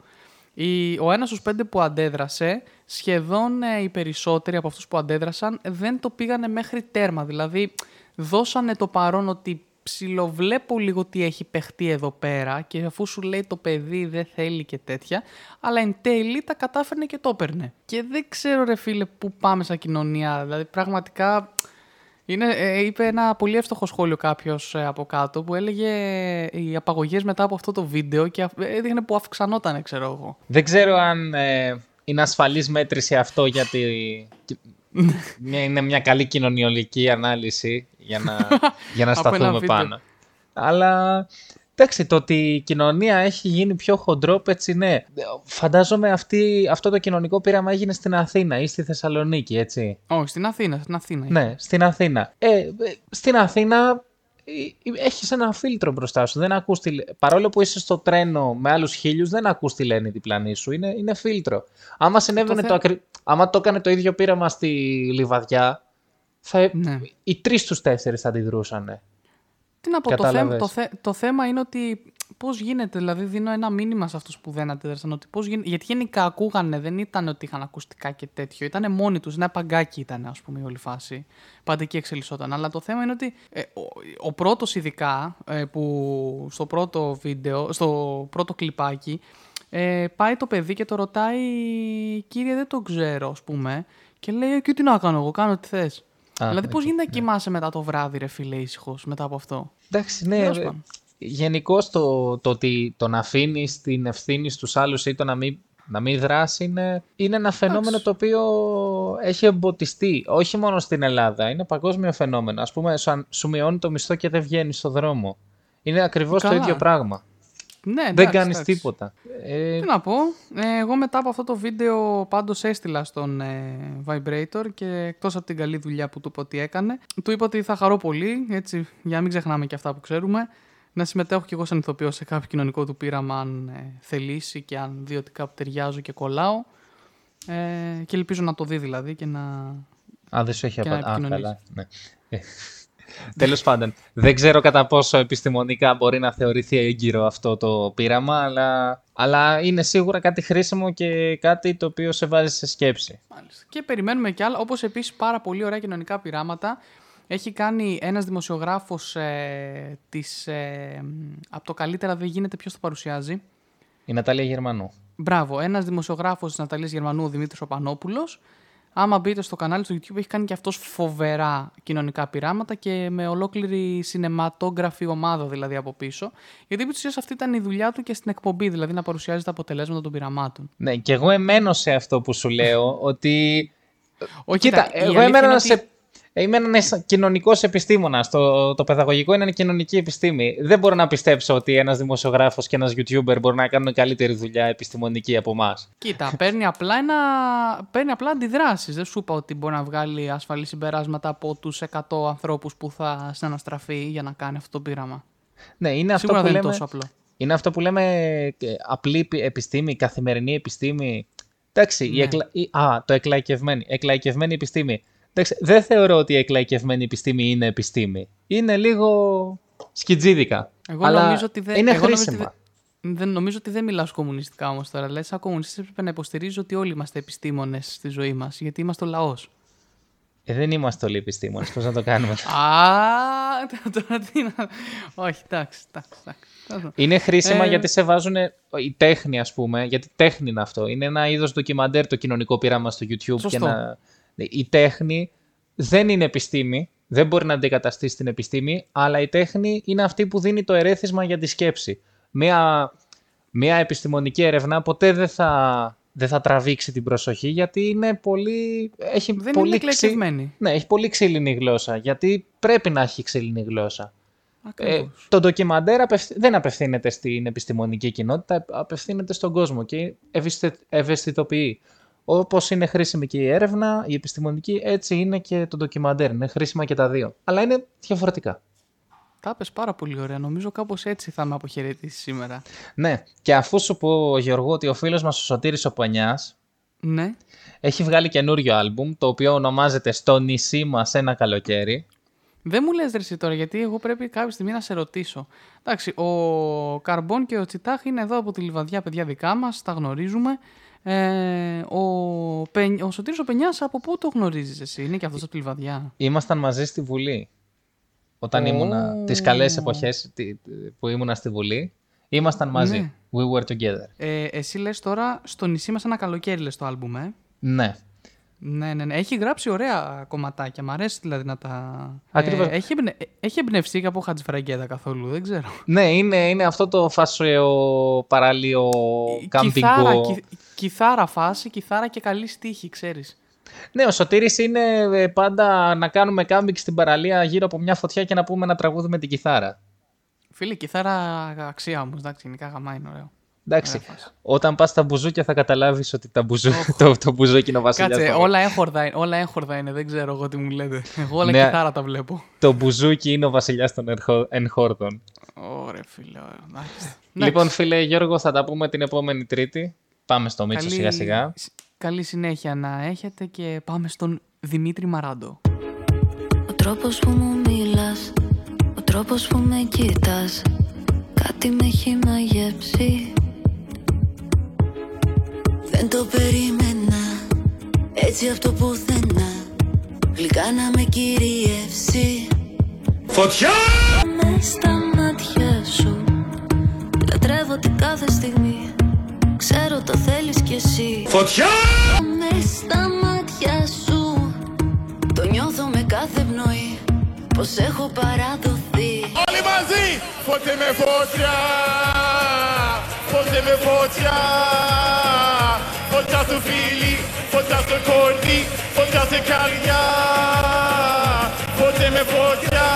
G: Η, ο ένας στους 5 που αντέδρασε, σχεδόν ε, οι περισσότεροι από αυτούς που αντέδρασαν δεν το πήγανε μέχρι τέρμα. Δηλαδή δώσανε το παρόν ότι ψιλοβλέπω λίγο τι έχει παιχτεί εδώ πέρα και αφού σου λέει το παιδί δεν θέλει και τέτοια, αλλά εν τέλει τα κατάφερνε και το έπαιρνε. Και δεν ξέρω ρε φίλε που πάμε σαν κοινωνία, δηλαδή πραγματικά είναι, ε, είπε ένα πολύ εύστοχο σχόλιο κάποιος από κάτω που έλεγε οι απαγωγές μετά από αυτό το βίντεο και αυ- έδειχνε που αυξανόταν, ξέρω εγώ.
I: Δεν ξέρω αν ε, είναι ασφαλής μέτρηση αυτό γιατί μια, είναι μια καλή κοινωνιολική ανάλυση για να, για να
G: Από ένα
I: σταθούμε
G: βίντεο.
I: πάνω. Αλλά εντάξει, το ότι η κοινωνία έχει γίνει πιο χοντρόπ, έτσι ναι. Φαντάζομαι αυτή, αυτό το κοινωνικό πείραμα έγινε στην Αθήνα ή στη Θεσσαλονίκη, έτσι.
G: Όχι, στην Αθήνα, στην Αθήνα.
I: Ναι, στην Αθήνα. Ε, ε, στην Αθήνα ε, ε, έχεις ένα φίλτρο μπροστά σου. Δεν ακούς τι... λέ- Παρόλο που είσαι στο τρένο με άλλους χίλιους, δεν ακούς τι λένε οι διπλανοί σου. Είναι, είναι φίλτρο. Άμα συνέβαινε
G: θε-
I: το, ακρι... Άμα το έκανε το ίδιο πείραμα στη Λιβαδιά, θα...
G: Ναι.
I: οι τρεις στους τέσσερις θα αντιδρούσαν.
G: Τι να πω, το, θέμα,
I: Κατάλαβες.
G: το, θε- το θέμα είναι ότι πώς γίνεται, δηλαδή δίνω ένα μήνυμα σε αυτούς που δεν αντέδρασαν. Ότι πώς γίνεται, γιατί γενικά ακούγανε, δεν ήταν ότι είχαν ακουστικά και τέτοιο. Ήταν μόνοι τους, ένα παγκάκι ήταν, ας πούμε, η όλη φάση. Πάντα εκεί εξελισσόταν. Αλλά το θέμα είναι ότι ε, ο, ο πρώτος, ειδικά, ε, που στο πρώτο βίντεο, στο πρώτο κλιπάκι, ε, πάει το παιδί και το ρωτάει, κύριε, δεν το ξέρω, ας πούμε. Και λέει, «Ε, και τι να κάνω εγώ, κάνω τι θες.
I: Α,
G: δηλαδή, πώς
I: οκ,
G: γίνεται να κοιμάσαι μετά το βράδυ, ρε φίλε, ήσυχος μετά από αυτό;
I: Εντάξει, ναι.
G: Τέλος
I: ε,
G: πάντων.
I: Γενικώς το, το ότι το να αφήνει την ευθύνη στους άλλους ή το να μην, να μην δράσει είναι, είναι ένα φαινόμενο το οποίο έχει εμποτιστεί. Όχι μόνο στην Ελλάδα, είναι παγκόσμιο φαινόμενο. Ας πούμε, σου, αν- σου μειώνει το μισθό και δεν βγαίνει στο δρόμο. Είναι ακριβώς το
G: Καλά.
I: ίδιο πράγμα.
G: Ναι,
I: δεν
G: εντάξει,
I: κάνεις
G: εντάξει.
I: τίποτα. Ε,
G: Τι να πω, ε, εγώ μετά από αυτό το βίντεο πάντως έστειλα στον ε, Vibrator και εκτός από την καλή δουλειά που του είπα ότι έκανε, του είπα ότι θα χαρώ πολύ, έτσι, για να μην ξεχνάμε και αυτά που ξέρουμε, να συμμετέχω κι εγώ σαν ηθοποιός σε κάποιο κοινωνικό του πείραμα αν ε, θελήσει και αν δει ότι κάπου ταιριάζω και κολλάω ε, και ελπίζω να το δει δηλαδή και να...
I: Α, δεν σου έχει
G: και να
I: απαντήσει. Α,
G: επικοινωνήσει.
I: καλά. Ναι. Ε, Τέλος πάντων, δεν ξέρω κατά πόσο επιστημονικά μπορεί να θεωρηθεί έγκυρο αυτό το πείραμα, αλλά, αλλά είναι σίγουρα κάτι χρήσιμο και κάτι το οποίο σε βάζει σε σκέψη.
G: Μάλιστα. Και περιμένουμε κι άλλα, όπως επίσης πάρα πολύ ωραία κοινωνικά πειράματα. Έχει κάνει ένας δημοσιογράφος ε, της, ε, από το καλύτερα δεν γίνεται ποιος το παρουσιάζει.
I: Η Νατάλια Γερμανού.
G: Μπράβο, ένας δημοσιογράφος της Ναταλίας Γερμανού, ο Δημήτρης Οπανόπουλος. Άμα μπείτε στο κανάλι του YouTube έχει κάνει και αυτός φοβερά κοινωνικά πειράματα και με ολόκληρη σινεματόγραφη ομάδα δηλαδή από πίσω. Γιατί επί της ουσίας αυτή ήταν η δουλειά του και στην εκπομπή, δηλαδή να παρουσιάζει τα αποτελέσματα των πειραμάτων.
I: Ναι, και εγώ εμένω σε αυτό που σου λέω, ότι...
G: Όχι,
I: Κοίτα,
G: η
I: εγώ
G: αλήθεια
I: εμένα
G: είναι
I: σε...
G: ότι-
I: Είμαι ένας κοινωνικός επιστήμονας. Το, το παιδαγωγικό είναι κοινωνική επιστήμη. Δεν μπορώ να πιστέψω ότι ένας δημοσιογράφος και ένας YouTuber μπορεί να κάνουν καλύτερη δουλειά επιστημονική από εμάς.
G: Κοίτα, παίρνει απλά, ένα... παίρνει απλά αντιδράσεις. Δεν σου είπα ότι μπορεί να βγάλει ασφαλή συμπεράσματα από τους 100 ανθρώπους που θα συναναστραφεί για να κάνει αυτό το πείραμα.
I: Ναι, είναι αυτό,
G: Σίγουρα
I: που
G: δεν
I: λέμε,
G: είναι τόσο απλό.
I: είναι αυτό που λέμε ε, απλή επι- επιστήμη, καθημερινή επιστήμη. Εντάξει, η
G: Ναι.
I: εκλα... η- α, το εκλαϊκευμένη, εκλαϊκευμένη επιστήμη. Εντάξει, δεν θεωρώ ότι η εκλαϊκευμένη επιστήμη είναι επιστήμη. Είναι λίγο σκιτζίδικα.
G: Εγώ
I: αλλά
G: νομίζω ότι δεν.
I: είναι
G: εγώ νομίζω
I: χρήσιμα.
G: ότι δεν, δεν νομίζω ότι δεν μιλάω κομμουνιστικά όμως τώρα. Δηλαδή, σαν κομμουνιστής έπρεπε να υποστηρίζω ότι όλοι είμαστε επιστήμονες στη ζωή μας. Γιατί είμαστε ο λαός.
I: Ε, δεν είμαστε όλοι επιστήμονες, πώς να το κάνουμε;
G: Α, τώρα τι να. Όχι, εντάξει, εντάξει. εντάξει.
I: είναι χρήσιμα
G: Ε,
I: γιατί σε βάζουν η τέχνη, ας πούμε, γιατί τέχνη είναι αυτό. Είναι ένα είδος ντοκιμαντέρ το κοινωνικό πείραμα στο YouTube. Και
G: Σωστό.
I: να... Η τέχνη δεν είναι επιστήμη, δεν μπορεί να αντικαταστήσει την επιστήμη, αλλά η τέχνη είναι αυτή που δίνει το ερέθισμα για τη σκέψη. Μία, μία επιστημονική έρευνα ποτέ δεν θα, δεν θα τραβήξει την προσοχή γιατί είναι πολύ... Έχει
G: Δεν
I: πολύ
G: είναι
I: ξύ-
G: εκλεκευμένη.
I: Ναι, έχει πολύ ξύλινη γλώσσα, γιατί πρέπει να έχει ξύλινη γλώσσα. Ε,
G: Ακριβώς.
I: το ντοκιμαντέρ απευθ- δεν απευθύνεται στην επιστημονική κοινότητα, απευθύνεται στον κόσμο και ευαισθη- ευαισθητοποιεί. Όπως είναι χρήσιμη και η έρευνα, η επιστημονική, έτσι είναι και το ντοκιμαντέρ. Είναι χρήσιμα και τα δύο. Αλλά είναι διαφορετικά.
G: Τα είπες πάρα πολύ ωραία. Νομίζω κάπως έτσι θα με αποχαιρετήσεις σήμερα.
I: Ναι, και αφού σου πω, Γιώργο, ότι ο φίλος μας ο Σωτήρης ο Πονιάς
G: Ναι.
I: έχει βγάλει καινούριο άλμπουμ, το οποίο ονομάζεται «Στο νησί μας ένα καλοκαίρι».
G: Δεν μου λες ρε εσύ τώρα, γιατί εγώ πρέπει κάποια στιγμή να σε ρωτήσω. Εντάξει, ο Καρμπόν και ο Τσιτάχ είναι εδώ από τη Λιβαδιά, παιδιά δικά μας, τα γνωρίζουμε. Ε, ο, Πεν, ο Σωτήρης ο Πενιάς, από πού το γνωρίζεις εσύ, είναι και αυτός από τη Λιβαδιά.
I: Ήμασταν μαζί στη Βουλή. Όταν
G: Ω.
I: ήμουνα, τις καλές εποχές τι- που ήμουνα στη Βουλή, ήμασταν μαζί.
G: Ναι.
I: We were together.
G: Ε, εσύ λες τώρα, στο νησί μας ένα καλοκαίρι λες το άλμπουμ, ε;
I: Ναι.
G: Ναι, ναι, ναι. Έχει γράψει ωραία κομματάκια. Μ' αρέσει δηλαδή να τα.
I: Ακριβώς.
G: Ε, έχει, εμπνε... έχει εμπνευστεί και από Χατζηφραγκέτα καθόλου, δεν ξέρω.
I: Ναι, είναι, είναι αυτό το φάσιο παραλίο
G: Κιθάρα,
I: κάμπιγκο.
G: κι, κιθάρα φάση, κιθάρα και καλή στίχη, ξέρεις.
I: Ναι, ο Σωτήρης είναι ε, πάντα να κάνουμε κάμπινγκ στην παραλία γύρω από μια φωτιά και να πούμε ένα τραγούδι με την κιθάρα.
G: Φίλε, κιθάρα αξία όμως, εντάξει, γενικά γαμά είναι ωραίο.
I: Εντάξει,
G: Ωραία φάση.
I: όταν πας στα μπουζούκια θα καταλάβεις ότι τα μπουζού, το, το μπουζούκι είναι ο βασιλιάς.
G: Κάτσε,
I: των-
G: όλα έγχορδα, είναι, όλα έγχορδα είναι, δεν ξέρω εγώ τι μου λέτε. Εγώ όλα
I: Ναι.
G: κιθάρα τα βλέπω.
I: Το μπουζούκι είναι ο βασιλιάς των ερχο- ενχόρδων.
G: Ωραία, φίλε, ωραία. εντάξει.
I: Λοιπόν, φίλε Γιώργο, θα τα πούμε την επόμενη Τρίτη. Πάμε στο Μίτσο
G: Καλή-
I: σιγά σιγά.
G: Καλή συνέχεια να έχετε και πάμε στον Δημήτρη Μαράντο.
C: Ο τρόπος που μου μιλάς Ο τρόπος που με κοίτας Κάτι με έχει μαγεύσει Δεν το περίμενα. Έτσι αυτό πουθενά. Γλυκά να με κυριεύσει.
E: Φωτιά!
C: Με στα μάτια σου. Λατρεύω την κάθε στιγμή. Ξέρω το θέλεις κι εσύ.
E: Φωτιά!
C: με στα μάτια σου. Το νιώθω με κάθε πνοή. Πως έχω παραδοθεί.
E: Όλοι μαζί! Φώτε με φωτιά! Φώτε με φωτιά! Φωτιά στο φίλι, φωτιά στο κόρτι, φωτιά σε καρδιά! Φώτε με φωτιά!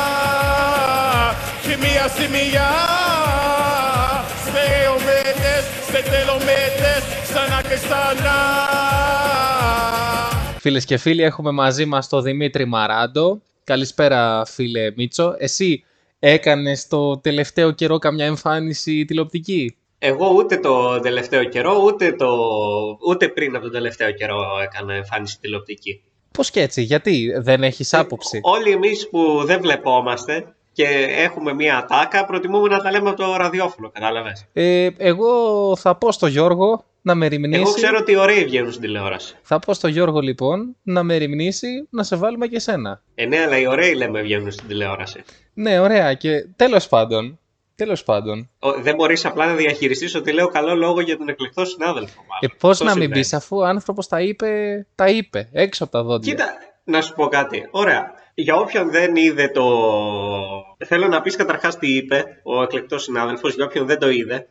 E: Και μία σημεία Σε ομέτες, σε τελομέτες, ξανά και ξανά
I: Φίλες και φίλοι, έχουμε μαζί μας τον Δημήτρη Μαράντο. Καλησπέρα φίλε Μίτσο. Εσύ έκανες το τελευταίο καιρό καμιά εμφάνιση τηλεοπτική;
J: Εγώ ούτε το τελευταίο καιρό, ούτε, το, ούτε πριν από τον τελευταίο καιρό έκανα εμφάνιση τηλεοπτική.
I: Πώς και έτσι, γιατί δεν έχεις άποψη;
J: Όλοι εμείς που δεν βλεπόμαστε και έχουμε μία ατάκα, προτιμούμε να τα λέμε από το ραδιόφωνο, κατάλαβες;
I: Ε, εγώ θα πω στο Γιώργο να με ρημνήσει.
J: Εγώ ξέρω ότι ωραίοι βγαίνουν στην τηλεόραση.
I: Θα πω στο Γιώργο λοιπόν να με ρημνήσει να σε βάλουμε και σένα.
J: Ε, ναι, αλλά οι ωραίοι λέμε βγαίνουν στην τηλεόραση.
I: Ναι, ωραία. Και τέλος πάντων, τέλος πάντων,
J: Ο- δεν μπορείς απλά να διαχειριστείς ότι λέω καλό λόγο για τον εκλεκτό συνάδελφο. μάλλον.
I: ε, πώς
J: Αυτό
I: να μην
J: συμβαίνει.
I: πεις αφού ο άνθρωπος τα είπε, τα είπε, έξω από τα δόντια.
J: Κοίτα, να σου πω κάτι. Ωραία. Για όποιον δεν είδε το. Θέλω να πεις καταρχάς τι είπε ο εκλεκτός συνάδελφος, για όποιον δεν το είδε.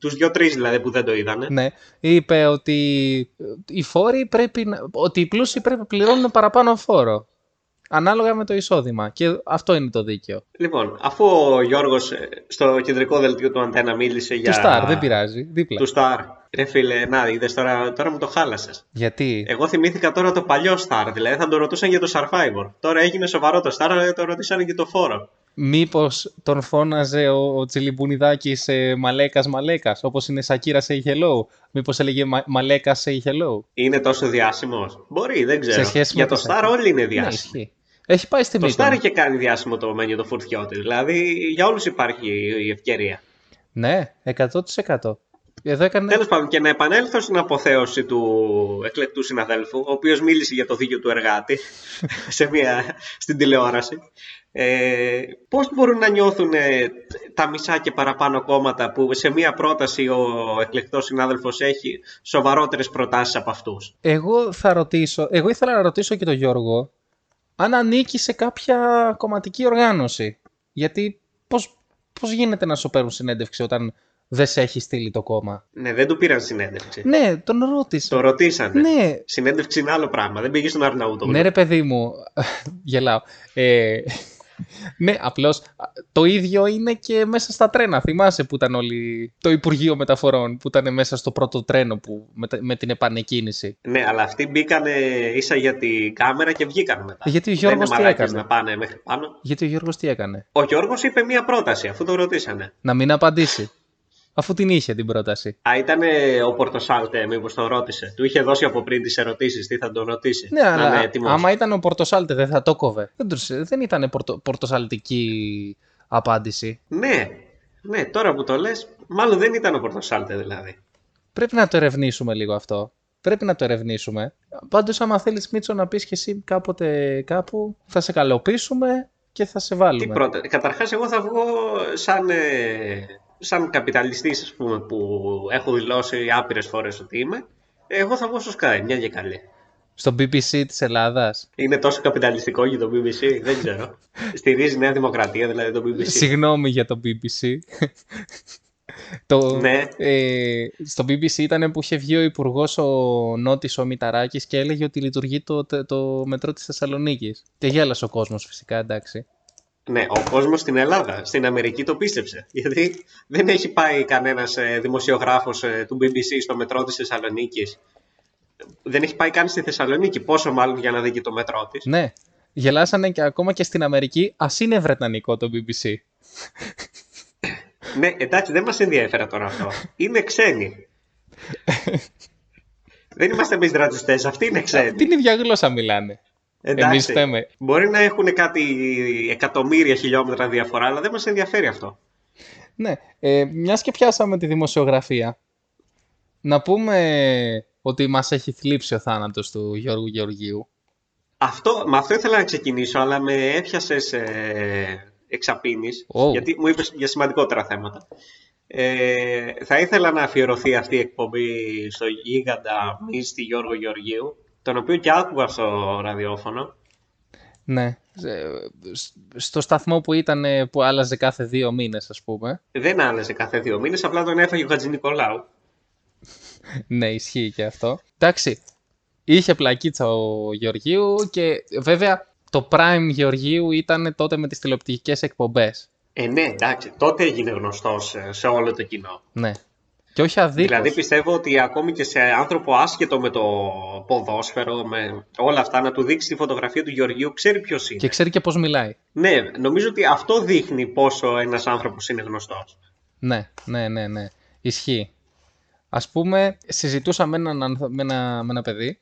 J: Τους δύο-τρει δηλαδή που δεν το είδανε.
I: Ναι, είπε ότι οι φόροι πρέπει να... ότι οι πλούσιοι πρέπει να πληρώνουν παραπάνω φόρο. Ανάλογα με το εισόδημα. Και αυτό είναι το δίκαιο.
J: Λοιπόν, αφού ο Γιώργος στο κεντρικό δελτίο του Αντένα μίλησε για.
I: Του Σταρ, δεν πειράζει. Δίπλα.
J: Του Σταρ. Ρε φίλε, να είδες τώρα, τώρα μου το χάλασες.
I: Γιατί;
J: Εγώ θυμήθηκα τώρα το παλιό Star, δηλαδή θα το ρωτούσαν για το Survivor. Τώρα έγινε σοβαρό το Star, αλλά το ρωτήσανε για το φόρο.
I: Μήπως τον φώναζε ο, ο Τσιλιμπουνιδάκης ε, Μαλέκας Μαλέκας, όπως είναι Σακύρα Say Hello. Μήπως έλεγε μα, Μαλέκας Say Hello.
J: Είναι τόσο διάσημος; Μπορεί, δεν ξέρω.
I: Σε σχέση
J: Για
I: με
J: το
I: τη
J: Star
I: Σακύρα.
J: όλοι είναι
I: Ναι,
J: διάσημοι.
I: ισχύει. Έχει πάει στη
J: το Star
I: Μύκονο.
J: είχε κάνει διάσημο το Μένιο το Φουρτιώτη. Δηλαδή για όλους υπάρχει η ευκαιρία.
I: Ναι, 100%. Εδώ έκανε...
J: Τέλος πάντων, και να επανέλθω στην αποθέωση του εκλεκτού συναδέλφου, ο οποίος μίλησε για το δίκαιο του εργάτη σε μια, στην τηλεόραση. Ε, πώς μπορούν να νιώθουν ε, τα μισά και παραπάνω κόμματα που σε μια πρόταση ο εκλεκτός συνάδελφος έχει σοβαρότερες προτάσεις από αυτούς;
I: Εγώ θα ρωτήσω, εγώ ήθελα να ρωτήσω και τον Γιώργο αν ανήκει σε κάποια κομματική οργάνωση. Γιατί πώς, πώς γίνεται να σου παίρνουν συνέντευξη όταν δεν σε έχει στείλει το κόμμα;
J: Ναι, δεν του πήραν συνέντευξη.
I: Ναι, τον ρώτησα.
J: Το ρωτήσανε.
I: Ναι.
J: Συνέντευξη είναι άλλο πράγμα. Δεν πήγε στον Αρναούτο.
I: Ναι ρε παιδί μου, γελάω. Ε, ναι, απλώς το ίδιο είναι και μέσα στα τρένα. Θυμάσαι που ήταν όλοι το Υπουργείο Μεταφορών που ήταν μέσα στο πρώτο τρένο που, με, τα- με την επανεκκίνηση.
J: Ναι, αλλά αυτοί μπήκανε ίσα για την κάμερα και βγήκαν μετά.
I: Γιατί ο
J: Δεν
I: Γιώργος
J: είναι
I: τι
J: μαλάκες
I: έκανε;
J: να πάνε μέχρι πάνω.
I: Γιατί ο Γιώργος τι έκανε;
J: Ο Γιώργος είπε μία πρόταση, αφού το ρωτήσανε.
I: Να μην απαντήσει. Αφού την είχε την πρόταση.
J: Α, ήταν ο Πορτοσάλτε, μήπως τον ρώτησε. Του είχε δώσει από πριν τις ερωτήσεις, τι θα τον ρωτήσει.
I: Ναι,
J: να
I: αλλά
J: είναι έτοιμος.
I: άμα ήταν ο Πορτοσάλτε δεν θα το κόβε. Δεν, τους- δεν ήταν πορτο, πορτοσαλτική απάντηση.
J: Ναι, ναι, τώρα που το λες, μάλλον δεν ήταν ο Πορτοσάλτε δηλαδή.
I: Πρέπει να το ερευνήσουμε λίγο αυτό. Πρέπει να το ερευνήσουμε. Πάντως, άμα θέλεις Μίτσο να πεις και εσύ κάποτε κάπου, θα σε καλοποιήσουμε και θα σε βάλουμε.
J: Τι πρώτα, καταρχάς εγώ θα βγω σαν, ε, σαν καπιταλιστής, ας πούμε, που έχω δηλώσει άπειρες φορές ότι είμαι. Εγώ θα βγω στο Sky, μια και καλή.
I: Στο BBC της Ελλάδας;
J: Είναι τόσο καπιταλιστικό για το BBC, δεν ξέρω. Στηρίζει Νέα Δημοκρατία, δηλαδή το BBC.
I: Συγγνώμη για το BBC. το,
J: Ναι.
I: ε, στο BBC ήταν που είχε βγει ο υπουργός ο Νότης ο Μηταράκης και έλεγε ότι λειτουργεί το, το, το μετρό της Θεσσαλονίκης. Και γέλασε ο κόσμος φυσικά, εντάξει.
J: Ναι, ο κόσμος στην Ελλάδα, στην Αμερική το πίστεψε. Γιατί δεν έχει πάει κανένας δημοσιογράφος του BBC στο μετρό της Θεσσαλονίκης. Δεν έχει πάει καν στη Θεσσαλονίκη, πόσο μάλλον για να δει και το μετρό της.
I: Ναι, γελάσανε και ακόμα και στην Αμερική, ας είναι βρετανικό το BBC.
J: Ναι, εντάξει, δεν μας ενδιαφέρει τώρα αυτό. Είναι ξένοι. δεν είμαστε εμείς ρατσιστές, αυτοί είναι ξένοι.
I: Την ίδια γλώσσα μιλάνε.
J: Εντάξει,
I: Εμείς φταίμε.
J: Μπορεί να έχουν κάτι εκατομμύρια χιλιόμετρα διαφορά, αλλά δεν μας ενδιαφέρει αυτό.
I: Ναι, ε, μιας και πιάσαμε τη δημοσιογραφία, να πούμε ότι μας έχει θλίψει ο θάνατος του Γιώργου Γεωργίου.
J: Αυτό, με αυτό ήθελα να ξεκινήσω, αλλά με έπιασες ε, εξαπίνης,
I: Ω.
J: γιατί μου είπες για σημαντικότερα θέματα. Ε, θα ήθελα να αφιερωθεί αυτή η εκπομπή στο γίγαντα μίστη Γιώργο Γεωργίου, τον οποίο και άκουγα στο ραδιόφωνο.
I: Ναι, ε, σ- στο σταθμό που ήταν ε, που άλλαζε κάθε δύο μήνες ας πούμε.
J: Δεν άλλαζε κάθε δύο μήνες, απλά τον έφαγε ο Χατζη Νικολάου.
I: Ναι, ισχύει και αυτό. Εντάξει, είχε πλακίτσα ο Γεωργίου και βέβαια το prime Γεωργίου ήταν τότε με τις τηλεοπτικές εκπομπές.
J: Ε, ναι, εντάξει, τότε έγινε γνωστός ε, σε όλο το κοινό.
I: Ναι. Και όχι αδίκως.
J: Δηλαδή πιστεύω ότι ακόμη και σε άνθρωπο άσχετο με το ποδόσφαιρο, με όλα αυτά, να του δείξει τη φωτογραφία του Γεωργίου, ξέρει ποιος είναι.
I: Και ξέρει και πώς μιλάει.
J: Ναι, νομίζω ότι αυτό δείχνει πόσο ένας άνθρωπος είναι γνωστός.
I: Ναι, ναι, ναι, ναι. Ισχύει. Ας πούμε, συζητούσα με, έναν, ανθ- με, ένα, με ένα παιδί,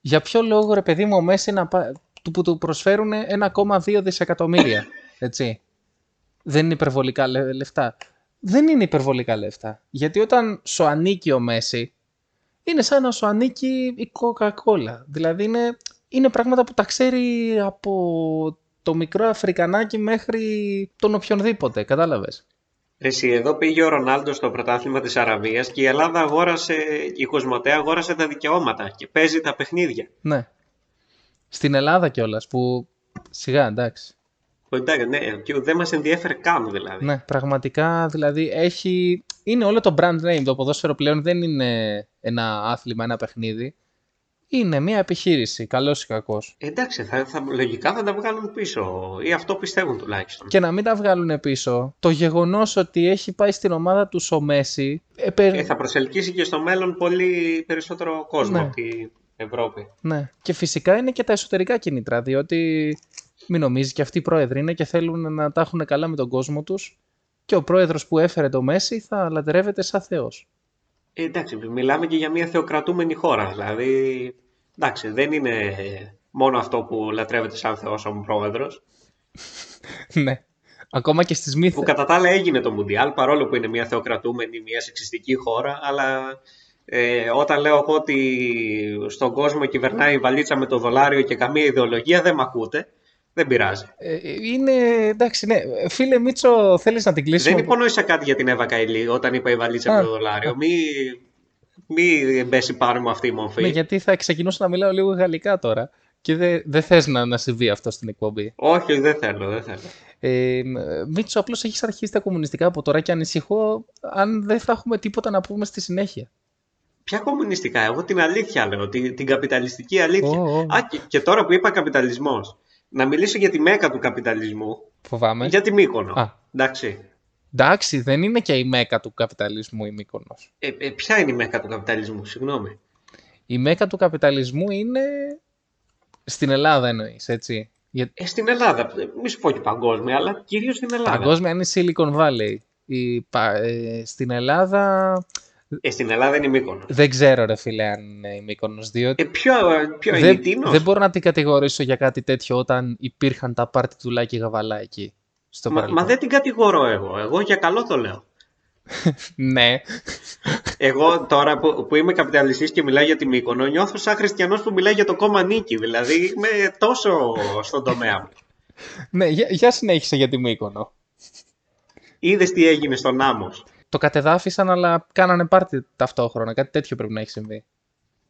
I: για ποιο λόγο ρε παιδί μου ο Μέση να πά- του, που του προσφέρουν 1,2 δισεκατομμύρια, έτσι. Δεν είναι υπερβολικά λε- λεφτά. Δεν είναι υπερβολικά λεφτά. Γιατί όταν σου ανήκει ο Μέση, είναι σαν να σου ανήκει η Coca-Cola. Δηλαδή είναι, είναι πράγματα που τα ξέρει από το μικρό Αφρικανάκι μέχρι τον οποιονδήποτε, κατάλαβες;
J: Εσύ, εδώ πήγε ο Ρονάλντο στο πρωτάθλημα της Αραβίας και η Ελλάδα αγόρασε, η Κοσμοτέ αγόρασε τα δικαιώματα και παίζει τα παιχνίδια.
I: Ναι. Στην Ελλάδα κιόλας που. Σιγά, εντάξει.
J: Που Εντάξει, ναι, και δεν μας ενδιέφερε καν δηλαδή.
I: Ναι, πραγματικά δηλαδή έχει. Είναι όλο το brand name. Το ποδόσφαιρο πλέον δεν είναι ένα άθλημα, ένα παιχνίδι. Είναι μια επιχείρηση, καλός ή κακός.
J: Εντάξει, θα, θα, λογικά θα τα βγάλουν πίσω ή αυτό πιστεύουν τουλάχιστον.
I: Και να μην τα βγάλουν πίσω, το γεγονός ότι έχει πάει στην ομάδα του ο Μέση. επε-
J: Ε, θα προσελκύσει και στο μέλλον πολύ περισσότερο κόσμο
I: Ναι.
J: από την Ευρώπη.
I: Ναι. Και φυσικά είναι και τα εσωτερικά κίνητρα, διότι Μην νομίζεις και αυτοί οι πρόεδροι είναι και θέλουν να τα έχουν καλά με τον κόσμο τους. Και ο πρόεδρος που έφερε το Μέση θα λατρεύεται σαν Θεός.
J: Ε, εντάξει, μιλάμε και για μια θεοκρατούμενη χώρα. Δηλαδή, εντάξει, δεν είναι μόνο αυτό που λατρεύεται σαν Θεός ο πρόεδρος.
I: ναι. Ακόμα και στις μύθες.
J: Που κατά τα άλλα έγινε το Μουντιάλ, παρόλο που είναι μια θεοκρατούμενη, μια σεξιστική χώρα, αλλά ε, όταν λέω εγώ ότι στον κόσμο κυβερνάει η βαλίτσα με το δολάριο και καμία ιδεολογία, δεν με ακούτε. Δεν πειράζει.
I: Ε, είναι, εντάξει, ναι. Φίλε Μίτσο, θέλεις να την κλείσουμε;
J: Δεν υπονόησα κάτι για την Εύα Καηλή όταν είπα η βαλίτσα με το δολάριο. Μη, μη μπέσει πάνω μου αυτή η μορφή.
I: Ναι, γιατί θα ξεκινήσω να μιλάω λίγο γαλλικά τώρα. Και δεν δε θες να, να συμβεί αυτό στην εκπομπή;
J: Όχι, δεν θέλω, δεν θέλω.
I: Ε, Μίτσο, απλώς έχεις αρχίσει τα κομμουνιστικά από τώρα και ανησυχώ αν δεν θα έχουμε τίποτα να πούμε στη συνέχεια.
J: Ποια κομμουνιστικά, εγώ την αλήθεια λέω, την, την καπιταλιστική αλήθεια.
I: Oh, oh.
J: Α, και, και, τώρα που είπα καπιταλισμός, να μιλήσω για τη μέκα του καπιταλισμού.
I: Φοβάμαι.
J: Για τη Μύκονο.
I: Α.
J: Εντάξει.
I: Εντάξει, δεν είναι και η μέκα του καπιταλισμού η Μύκονος.
J: Ε, ε, ποια είναι η μέκα του καπιταλισμού, συγγνώμη.
I: Η μέκα του καπιταλισμού είναι στην Ελλάδα εννοείς, έτσι;
J: Για... Ε, στην Ελλάδα, μη σου πω και παγκόσμια, αλλά κυρίως στην Ελλάδα.
I: Παγκόσμια είναι Silicon Valley. Η, πα, ε, στην Ελλάδα...
J: Ε, στην Ελλάδα είναι η Μύκονος.
I: Δεν ξέρω ρε φίλε αν είναι η Μύκονος, διότι...
J: Ε, ποιο, ποιο
I: δεν,
J: είναι η Τίνος;
I: Δεν μπορώ να την κατηγορήσω για κάτι τέτοιο όταν υπήρχαν τα πάρτι του Λάκη Γαβαλά εκεί. Στο
J: μα, μα δεν την κατηγορώ εγώ. Εγώ για καλό το λέω.
I: ναι.
J: Εγώ τώρα που, που είμαι καπιταλιστής και μιλάω για τη Μύκονο, νιώθω σαν χριστιανός που μιλάει για το κόμμα Νίκη. Δηλαδή είμαι τόσο στον τομέα μου.
I: ναι, για, για συνέχισε για τη Μύκονο.
J: Είδες τι έγινε στον Άμμος.
I: Το κατεδάφισαν αλλά κάνανε πάρτι ταυτόχρονα. Κάτι τέτοιο πρέπει να έχει συμβεί.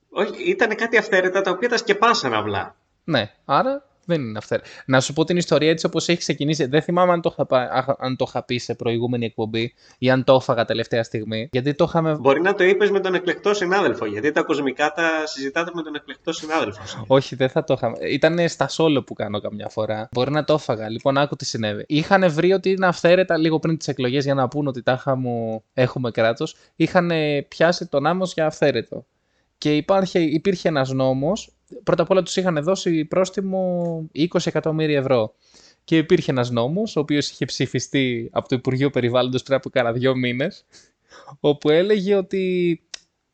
J: Όχι, ήταν κάτι αυθαίρετα τα οποία τα σκεπάσαν απλά.
I: Ναι, άρα δεν είναι αυθαίρετα. Να σου πω την ιστορία έτσι όπως έχει ξεκινήσει. Δεν θυμάμαι αν το, είχα, αν το είχα πει σε προηγούμενη εκπομπή ή αν το έφαγα τελευταία στιγμή. Γιατί το είχαμε...
J: Μπορεί να το είπες με τον εκλεκτό συνάδελφο. Γιατί τα κοσμικά τα συζητάτε με τον εκλεκτό συνάδελφο.
I: Όχι, δεν θα το είχαμε. Ήταν στα σόλο που κάνω καμιά φορά. Μπορεί να το έφαγα. Λοιπόν, άκου τι συνέβη. Είχαν βρει ότι είναι αυθαίρετα λίγο πριν τις εκλογές για να πούν ότι τάχα μου έχουμε κράτος. Είχαν πιάσει τον άμμος για αυθαίρετο. Και υπάρχει, υπήρχε ένας νόμος πρώτα απ' όλα τους είχαν δώσει πρόστιμο 20 εκατομμύρια ευρώ. Και υπήρχε ένας νόμος, ο οποίος είχε ψηφιστεί από το Υπουργείο Περιβάλλοντος πριν από κάνα δύο μήνες, όπου έλεγε ότι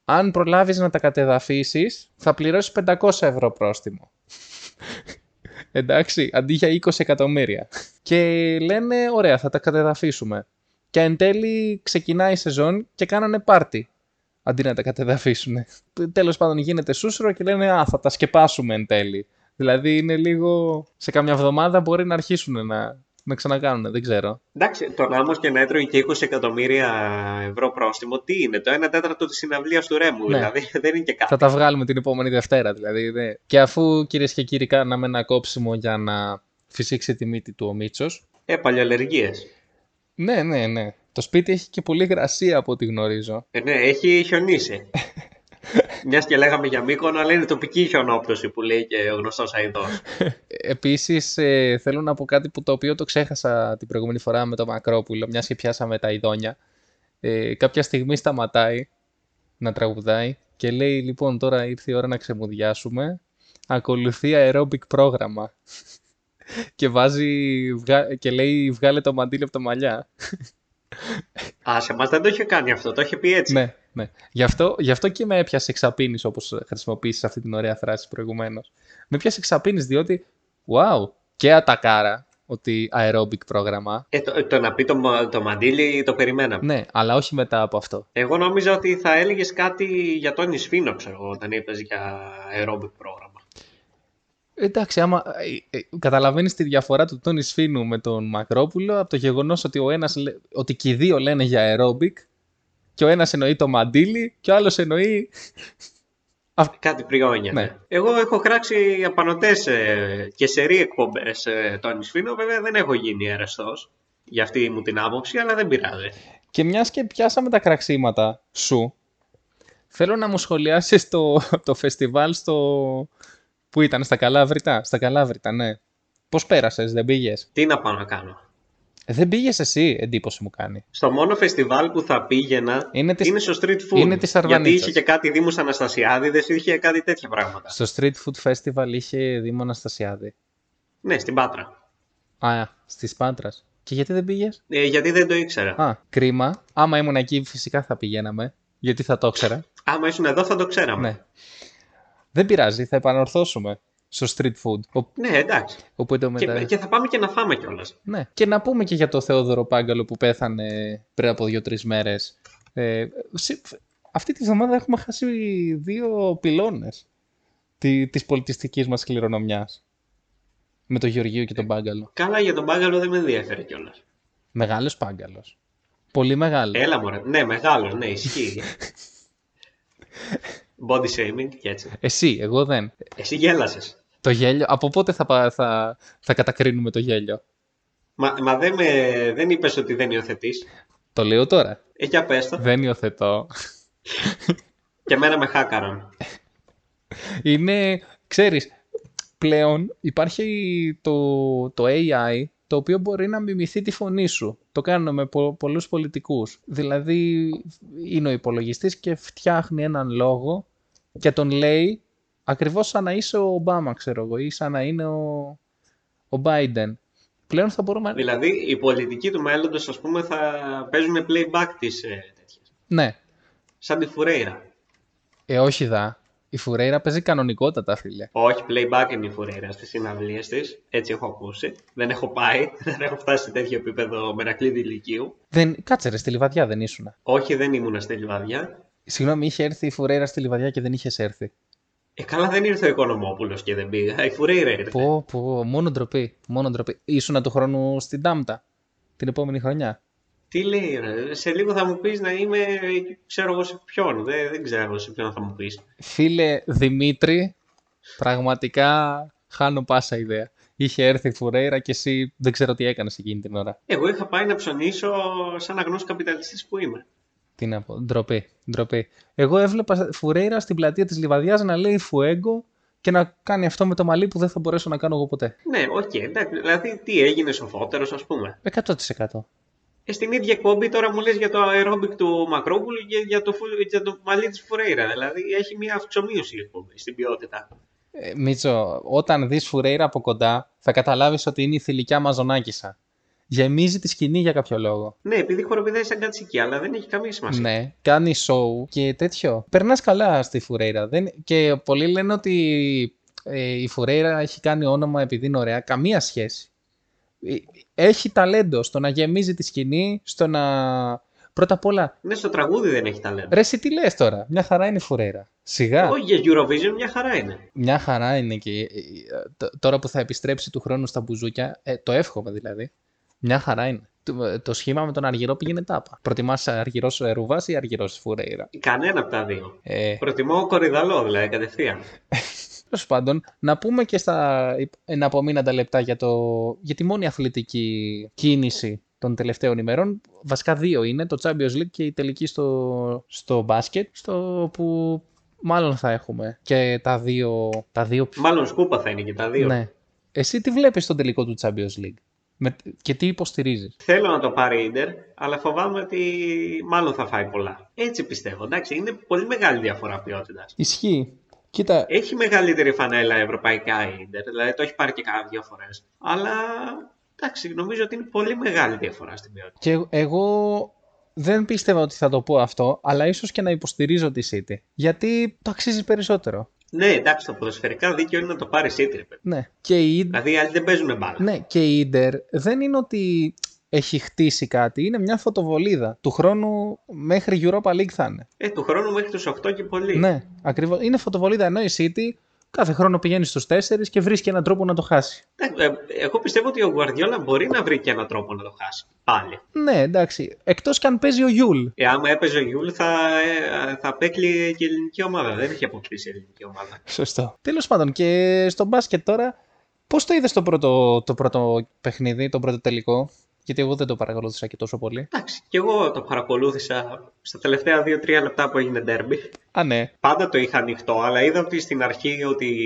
I: αν προλάβεις να τα κατεδαφίσεις, θα πληρώσεις 500 ευρώ πρόστιμο. Εντάξει, αντί για 20 εκατομμύρια. Και λένε, ωραία, θα τα κατεδαφίσουμε. Και εν τέλει ξεκινάει η σεζόν και κάνανε πάρτι αντί να τα κατεδαφίσουν. Τέλος πάντων γίνεται σούσουρο και λένε «Α, θα τα σκεπάσουμε εν τέλει». Δηλαδή είναι λίγο... Σε καμιά εβδομάδα μπορεί να αρχίσουν να, να ξανακάνουν, δεν ξέρω.
J: Εντάξει, τον άμμο και να έτρωγε και 20 εκατομμύρια ευρώ πρόστιμο, τι είναι, το 1 τέταρτο της συναυλίας του Ρέμου, ναι. δηλαδή δεν είναι και κάτι.
I: Θα τα βγάλουμε την επόμενη Δευτέρα, δηλαδή. Ναι. Και αφού κυρίες και κύριοι κάναμε ένα κόψιμο για να φυσήξει τη μύτη του ο Μίτσος.
J: Ε, παλιολεργίε.
I: Ναι, ναι, ναι. Το σπίτι έχει και πολύ γρασία από ό,τι γνωρίζω.
J: Ε, ναι, έχει χιονίσει. Μιας και λέγαμε για Μύκονο, αλλά είναι τοπική χιονόπτωση που λέει και ο γνωστός Αϊδός.
I: Επίσης, ε, θέλω να πω κάτι που το οποίο το ξέχασα την προηγούμενη φορά με το Μακρόπουλο, μιας και πιάσαμε τα ειδόνια. Ε, κάποια στιγμή σταματάει να τραγουδάει και λέει: Λοιπόν, τώρα ήρθε η ώρα να ξεμουδιάσουμε. Ακολουθεί aerobic πρόγραμμα. και βάζει και λέει: Βγάλε το μαντίλι από τα μαλλιά.
J: Α, σε εμά δεν το είχε κάνει αυτό, το είχε πει έτσι.
I: Ναι, ναι. Γι' αυτό, γι αυτό και με έπιασε εξαπίνης, όπως χρησιμοποίησες αυτή την ωραία φράση προηγουμένως. Με έπιασε εξαπίνης, διότι, wow, και ατακάρα ότι aerobic πρόγραμμα.
J: Ε, το, το να πει το, το μαντίλι το περιμέναμε.
I: Ναι, αλλά όχι μετά από αυτό.
J: Εγώ νόμιζα ότι θα έλεγες κάτι για τον Ισφίνο, ξέρω εγώ, όταν είπε για aerobic πρόγραμμα.
I: Εντάξει, άμα ε, ε, καταλαβαίνεις τη διαφορά του Τόνι Σφίνου με τον Μακρόπουλο από το γεγονός ότι, ο ένας, ότι και οι δύο λένε για aerobic και ο ένας εννοεί το μαντίλι και ο άλλος εννοεί...
J: Κάτι πριόνια. Ναι. Εγώ έχω κράξει απανοτές ε, και σερή εκπομπές ε, Τόνι Σφίνου, βέβαια δεν έχω γίνει αιρεστός για αυτή μου την άποψη, αλλά δεν πειράζει.
I: Και μιας και πιάσαμε τα κραξίματα σου, θέλω να μου σχολιάσεις το, το φεστιβάλ στο, Πού ήταν, στα Καλάβρητα. Στα Καλάβρητα, ναι. Πώς πέρασες, δεν πήγες;
J: Τι να πάω να κάνω;
I: Ε, δεν πήγες εσύ, εντύπωση μου κάνει.
J: Στο μόνο φεστιβάλ που θα πήγαινα είναι, της... είναι στο street food.
I: Είναι της
J: Γιατί είχε και κάτι Δήμου Αναστασιάδης, δεν είχε κάτι τέτοια πράγματα.
I: Στο street food festival είχε Δήμο Αναστασιάδη.
J: Ναι, στην Πάτρα.
I: Α, στη Πάτρας. Και γιατί δεν πήγες;
J: Ε, γιατί δεν το ήξερα.
I: Α, κρίμα. Άμα ήμουν εκεί, φυσικά θα πηγαίναμε. Γιατί θα το ήξερα.
J: Άμα ήσουν εδώ θα το ξέραμε.
I: Ναι. Δεν πειράζει, θα επανορθώσουμε στο street food. Ο-
J: Ναι, εντάξει.
I: Όπου το
J: Και,
I: μετα...
J: και θα πάμε και να φάμε κιόλας.
I: Ναι. Και να πούμε και για το Θεόδωρο Πάγκαλο που πέθανε πριν από δύο-τρεις μέρες. Ε, σε- αυτή τη βδομάδα έχουμε χάσει δύο πυλώνες τη, της πολιτιστικής μας κληρονομιάς. Με τον Γεωργίου και τον Πάγκαλο.
J: Καλά για τον μπάγκαλο δεν με ενδιαφέρει κιόλας.
I: Μεγάλος Πάγκαλος. Πολύ μεγάλος.
J: Έλα μωρέ. Ναι, μεγάλος, ναι, ισχύει. Body shaming και έτσι.
I: Εσύ, εγώ δεν.
J: Εσύ γέλασες.
I: Το γέλιο, από πότε θα, πα- θα, θα κατακρίνουμε το γέλιο;
J: Μα, μα δεν, με, δεν είπες ότι δεν υιοθετείς.
I: Το λέω τώρα.
J: Ε, για πες το.
I: Δεν υιοθετώ.
J: Και εμένα με χάκαραν.
I: Είναι, ξέρεις, πλέον υπάρχει το, το AI το οποίο μπορεί να μιμηθεί τη φωνή σου. Το κάνουν με πο, πολλούς πολιτικούς. Δηλαδή είναι ο υπολογιστής και φτιάχνει έναν λόγο και τον λέει ακριβώς σαν να είσαι ο Ομπάμα, ξέρω εγώ, ή σαν να είναι ο, ο Biden. Πλέον θα μπορούμε...
J: Δηλαδή, οι πολιτικοί του μέλλοντος, ας πούμε, θα παίζουν playback της ε, τέτοιας.
I: Ναι.
J: Σαν τη Φουρέιρα.
I: Ε, όχι δα. Η Φουρέιρα παίζει κανονικότατα, φίλε.
J: Όχι, playback είναι η Φουρέιρα στις συναυλίες της. Έτσι έχω ακούσει. Δεν έχω πάει. Δεν έχω φτάσει σε τέτοιο επίπεδο μερακλείδη ηλικίου.
I: Δεν... Κάτσε ρε, στη Λιβαδιά δεν ήσουν.
J: Όχι, δεν ήμουνα στη Λιβαδιά.
I: Συγγνώμη, είχε έρθει η Φουρέιρα στη Λιβαδιά και δεν είχε έρθει.
J: Ε, καλά δεν ήρθε ο Οικονομόπουλος και δεν πήγα. Η Φουρέιρα ήρθε.
I: Πω, πω, μόνο ντροπή. Μόνο ντροπή. Ήσουν του χρόνου στην Τάμπτα την επόμενη χρονιά.
J: Τι λέει, ρε. Σε λίγο θα μου πεις να είμαι, ξέρω εγώ σε ποιον. Δεν, δεν ξέρω σε ποιον θα μου πεις.
I: Φίλε Δημήτρη, πραγματικά χάνω πάσα ιδέα. Είχε έρθει η Φουρέιρα και εσύ δεν ξέρω τι έκανες εκείνη την ώρα.
J: Εγώ είχα πάει να ψωνίσω σαν αγνός καπιταλιστής που είμαι.
I: Τι να πω, ντροπή, ντροπή. Εγώ έβλεπα Φουρέιρα στην πλατεία της Λιβαδιάς να λέει Φουέγκο και να κάνει αυτό με το μαλλί που δεν θα μπορέσω να κάνω εγώ ποτέ.
J: Ναι, οκ, εντάξει. Δηλαδή, τι έγινε σοφότερος, ας πούμε.
I: 100%.
J: Ε, στην ίδια εκπομπή τώρα μου λες για το αερόμπικ του Μακρόπουλου και για το, φου- για το μαλλί της Φουρέιρα. Δηλαδή, έχει μια αυξομείωση η εκπομπή στην ποιότητα.
I: Ε, Μήτσο, όταν δεις Φουρέιρα από κοντά θα καταλάβεις ότι είναι η θηλυκιά Μαζωνάκισσα. Γεμίζει τη σκηνή για κάποιο λόγο.
J: Ναι, επειδή χοροπηδάει σαν κατσίκι, αλλά δεν έχει καμία σημασία.
I: Ναι, κάνει show και τέτοιο. Περνάς καλά στη Φουρέιρα. Δεν... Και πολλοί λένε ότι ε, η Φουρέιρα έχει κάνει όνομα επειδή είναι ωραία. Καμία σχέση. Ε, Έχει ταλέντο στο να γεμίζει τη σκηνή, στο να. Πρώτα απ' όλα.
J: Ναι, στο τραγούδι δεν έχει ταλέντο.
I: Ρε, εσύ τι λες τώρα; Μια χαρά είναι η Φουρέιρα. Σιγά.
J: Όχι, για Eurovision μια χαρά είναι.
I: Μια χαρά είναι και ε, ε, τ- τώρα που θα επιστρέψει του χρόνου στα μπουζούκια, ε, το εύχομαι δηλαδή. Μια χαρά είναι. Το, ε, το σχήμα με τον Αργυρό πήγαινε τάπα. Προτιμάς Αργυρός Ρουβάς ή Αργυρός Φουρέιρα;
J: Κανένα από τα δύο.
I: Ε,
J: Προτιμώ κορυδαλό, δηλαδή, κατευθείαν.
I: Τέλος πάντων, να πούμε και στα εναπομείναντα λεπτά για, το, για τη μόνη αθλητική κίνηση των τελευταίων ημερών. Βασικά δύο είναι, το Champions League και η τελική στο, στο μπάσκετ, στο που μάλλον θα έχουμε και τα δύο... Τα δύο...
J: Μάλλον σκούπα θα είναι και τα δύο.
I: Ναι. Εσύ τι βλέπεις στον τελικό του Champions League; Με, και τι υποστηρίζεις;
J: Θέλω να το πάρει η Ίντερ, αλλά φοβάμαι ότι μάλλον θα φάει πολλά. Έτσι πιστεύω. Εντάξει, είναι πολύ μεγάλη διαφορά ποιότητας.
I: Ισχύει. Κοίτα,
J: Έχει μεγαλύτερη φανέλα ευρωπαϊκά η Ίντερ, δηλαδή το έχει πάρει και κάνα δύο φορές. Αλλά εντάξει, νομίζω ότι είναι πολύ μεγάλη διαφορά στην ποιότητα.
I: Και εγώ δεν πίστευα ότι θα το πω αυτό, αλλά ίσως και να υποστηρίζω τη City. Γιατί το αξίζει περισσότερο.
J: Ναι, εντάξει, το ποδοσφαιρικά δίκαιο είναι να το πάρεις η Ίντερ.
I: Ναι. Και η,
J: Δηλαδή οι άλλοι δεν παίζουν μπάλα.
I: ναι, και η Ίντερ δεν είναι ότι έχει χτίσει κάτι, είναι μια φωτοβολίδα. Του χρόνου μέχρι Europa League θα είναι.
J: Ε, του χρόνου μέχρι τους 8 και πολύ.
I: Ναι, ακριβώς. Είναι φωτοβολίδα ενώ η City κάθε χρόνο πηγαίνεις στους 4 και βρίσκει έναν τρόπο να το χάσει.
J: Εντάξει, ε, Εγώ πιστεύω ότι ο Γουαρδιόλα μπορεί να βρει και έναν τρόπο να το χάσει. Πάλι.
I: Ναι, εντάξει. Εκτός και αν παίζει ο Γιουλ.
J: Ε, άμα έπαιζε ο Γιουλ θα, ε, θα απέκλειε και η ελληνική ομάδα. Δεν είχε αποκτήσει η ελληνική ομάδα.
I: Σωστό. Τέλος πάντων, και στο μπάσκετ τώρα, πώς το είδες το πρώτο, το πρώτο παιχνίδι, το πρώτο τελικό, γιατί εγώ δεν το παρακολούθησα και τόσο πολύ.
J: Εντάξει, και εγώ το παρακολούθησα στα τελευταία 2-3 λεπτά που έγινε ντέρμπι.
I: Α, ναι.
J: Πάντα το είχα ανοιχτό, αλλά είδα ότι στην αρχή ότι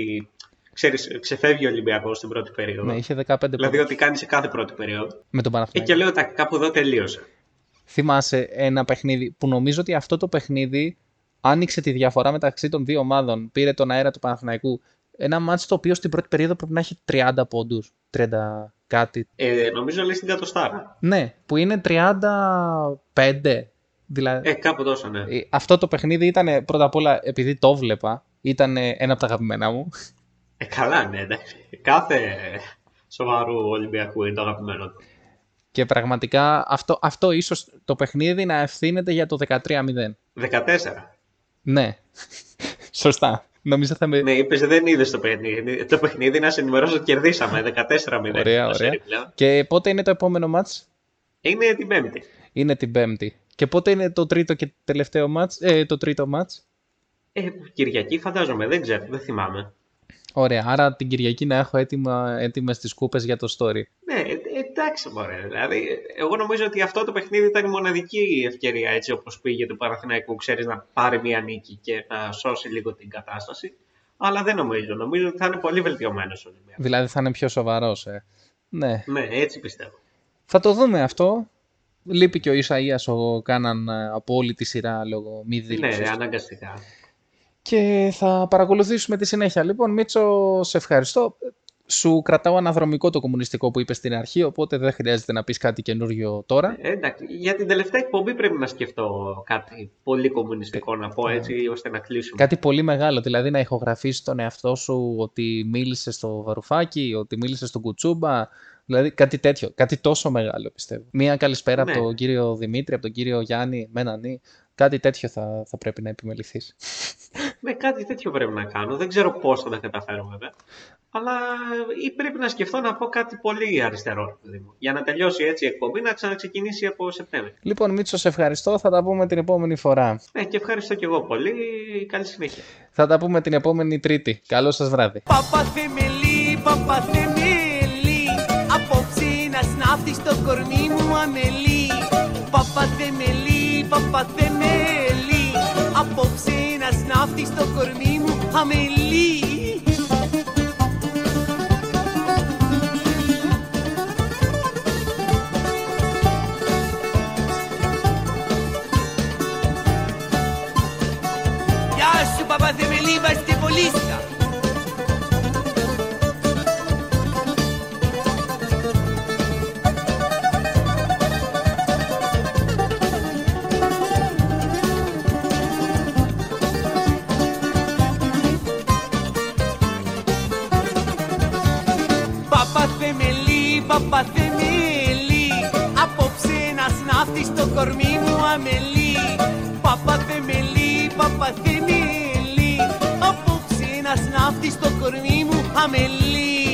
J: ξέρεις, ξεφεύγει ο Ολυμπιακός στην πρώτη περίοδο.
I: Ναι, είχε 15
J: Δηλαδή
I: πόντους
J: ότι κάνει σε κάθε πρώτη περίοδο.
I: με τον
J: Ε,
I: Παναθηναϊκό.
J: και λέω, τα κάπου εδώ τελείωσε.
I: Θυμάσαι ένα παιχνίδι που νομίζω ότι αυτό το παιχνίδι άνοιξε τη διαφορά μεταξύ των δύο ομάδων. Πήρε τον αέρα του Παναθηναϊκού. Ένα μάτς το οποίο στην πρώτη περίοδο πρέπει να έχει 30 πόντους, 30 κάτι.
J: Ε, νομίζω λέει στην κατοστάρα.
I: Ναι, που είναι 35. Δηλαδή,
J: Ε, κάπου τόσο, ναι.
I: ε, αυτό το παιχνίδι ήταν πρώτα απ' όλα επειδή το βλέπα, ήταν ένα από τα αγαπημένα μου.
J: Ε, καλά, ναι, εντάξει. Κάθε σοβαρού Ολυμπιακού είναι το αγαπημένο του.
I: Και πραγματικά αυτό, αυτό ίσως το παιχνίδι να ευθύνεται για το 13-0.
J: 14.
I: Ναι, σωστά. Νομίζω θα με...
J: Ναι, είπες δεν είδες το παιχνίδι. Το παιχνίδι να σε ενημερώσω ότι κερδίσαμε. 14-0.
I: Ωραία,
J: το
I: ωραία.
J: σερί πλέον.
I: Και πότε είναι το επόμενο μάτς;
J: Είναι την Πέμπτη.
I: Είναι την Πέμπτη. Και πότε είναι το τρίτο και τελευταίο μάτς; Ε, το τρίτο μάτς;
J: Ε, Κυριακή φαντάζομαι, δεν ξέρω, δεν θυμάμαι.
I: Ωραία, άρα την Κυριακή να έχω έτοιμα, έτοιμες τις κούπες για το story.
J: Ναι, ε, εντάξει μωρέ. Δηλαδή, εγώ νομίζω ότι αυτό το παιχνίδι ήταν η μοναδική ευκαιρία έτσι όπως πήγε του Παναθηναϊκού, ξέρεις, να πάρει μία νίκη και να σώσει λίγο την κατάσταση. Αλλά δεν νομίζω. Νομίζω ότι θα είναι πολύ βελτιωμένος ο Ολυμπιακός.
I: Δηλαδή θα είναι πιο σοβαρός, ε. Ναι.
J: Ναι, έτσι πιστεύω.
I: Θα το δούμε αυτό. Λείπει και ο Ισαΐας ο Κάναν ε, από όλη τη σειρά λόγω μη
J: Ναι,
I: δήλωσης.
J: ρε, αναγκαστικά.
I: Και θα παρακολουθήσουμε τη συνέχεια. Λοιπόν, Μίτσο, σε ευχαριστώ. Σου κρατάω αναδρομικό το κομμουνιστικό που είπες στην αρχή, οπότε δεν χρειάζεται να πεις κάτι καινούριο τώρα.
J: Ε, εντάξει, για την τελευταία εκπομπή πρέπει να σκεφτώ κάτι πολύ κομμουνιστικό να πω έτσι ώστε να κλείσουμε.
I: Κάτι πολύ μεγάλο, δηλαδή να ηχογραφήσει τον εαυτό σου ότι μίλησες στο Βαρουφάκι, ότι μίλησες στον Κουτσούμπα. Δηλαδή κάτι τέτοιο, κάτι τόσο μεγάλο πιστεύω. Μία καλησπέρα
J: Ναι.
I: από τον κύριο Δημήτρη, από τον κύριο Γιάννη, με έναν νι. Κάτι τέτοιο θα, θα πρέπει να επιμεληθείς.
J: Ναι, κάτι τέτοιο πρέπει να κάνω. Δεν ξέρω πώς θα τα καταφέρω βέβαια. Αλλά ή πρέπει να σκεφτώ να πω κάτι πολύ αριστερό, ρε παιδί μου. Για να τελειώσει έτσι η εκπομπή να ξαναξεκινήσει από Σεπτέμβρη.
I: Λοιπόν, Μίτσο, σε ευχαριστώ. Θα τα πούμε την επόμενη φορά.
J: Ναι, και ευχαριστώ και εγώ πολύ. Καλή συνέχεια.
I: Θα τα πούμε την επόμενη Τρίτη. Καλό σας βράδυ.
K: Παπαθεμελή, παπαθεμελή Απόψε να σνάφτει στο κορμί μου αμελή Παπαθεμελή, παπαθεμελή Απόψε να σνάφτει στο κορμί μου αμελή παπαθεμελή βαστιβολίστα Παπαθεμελή, παπαθεμελή Απόψε να σνάφτεις στο κορμί μου αμελή. Παπαθεμελή, παπαθεμελή Απόψε να σνάφτει στο κορμί μου αμελή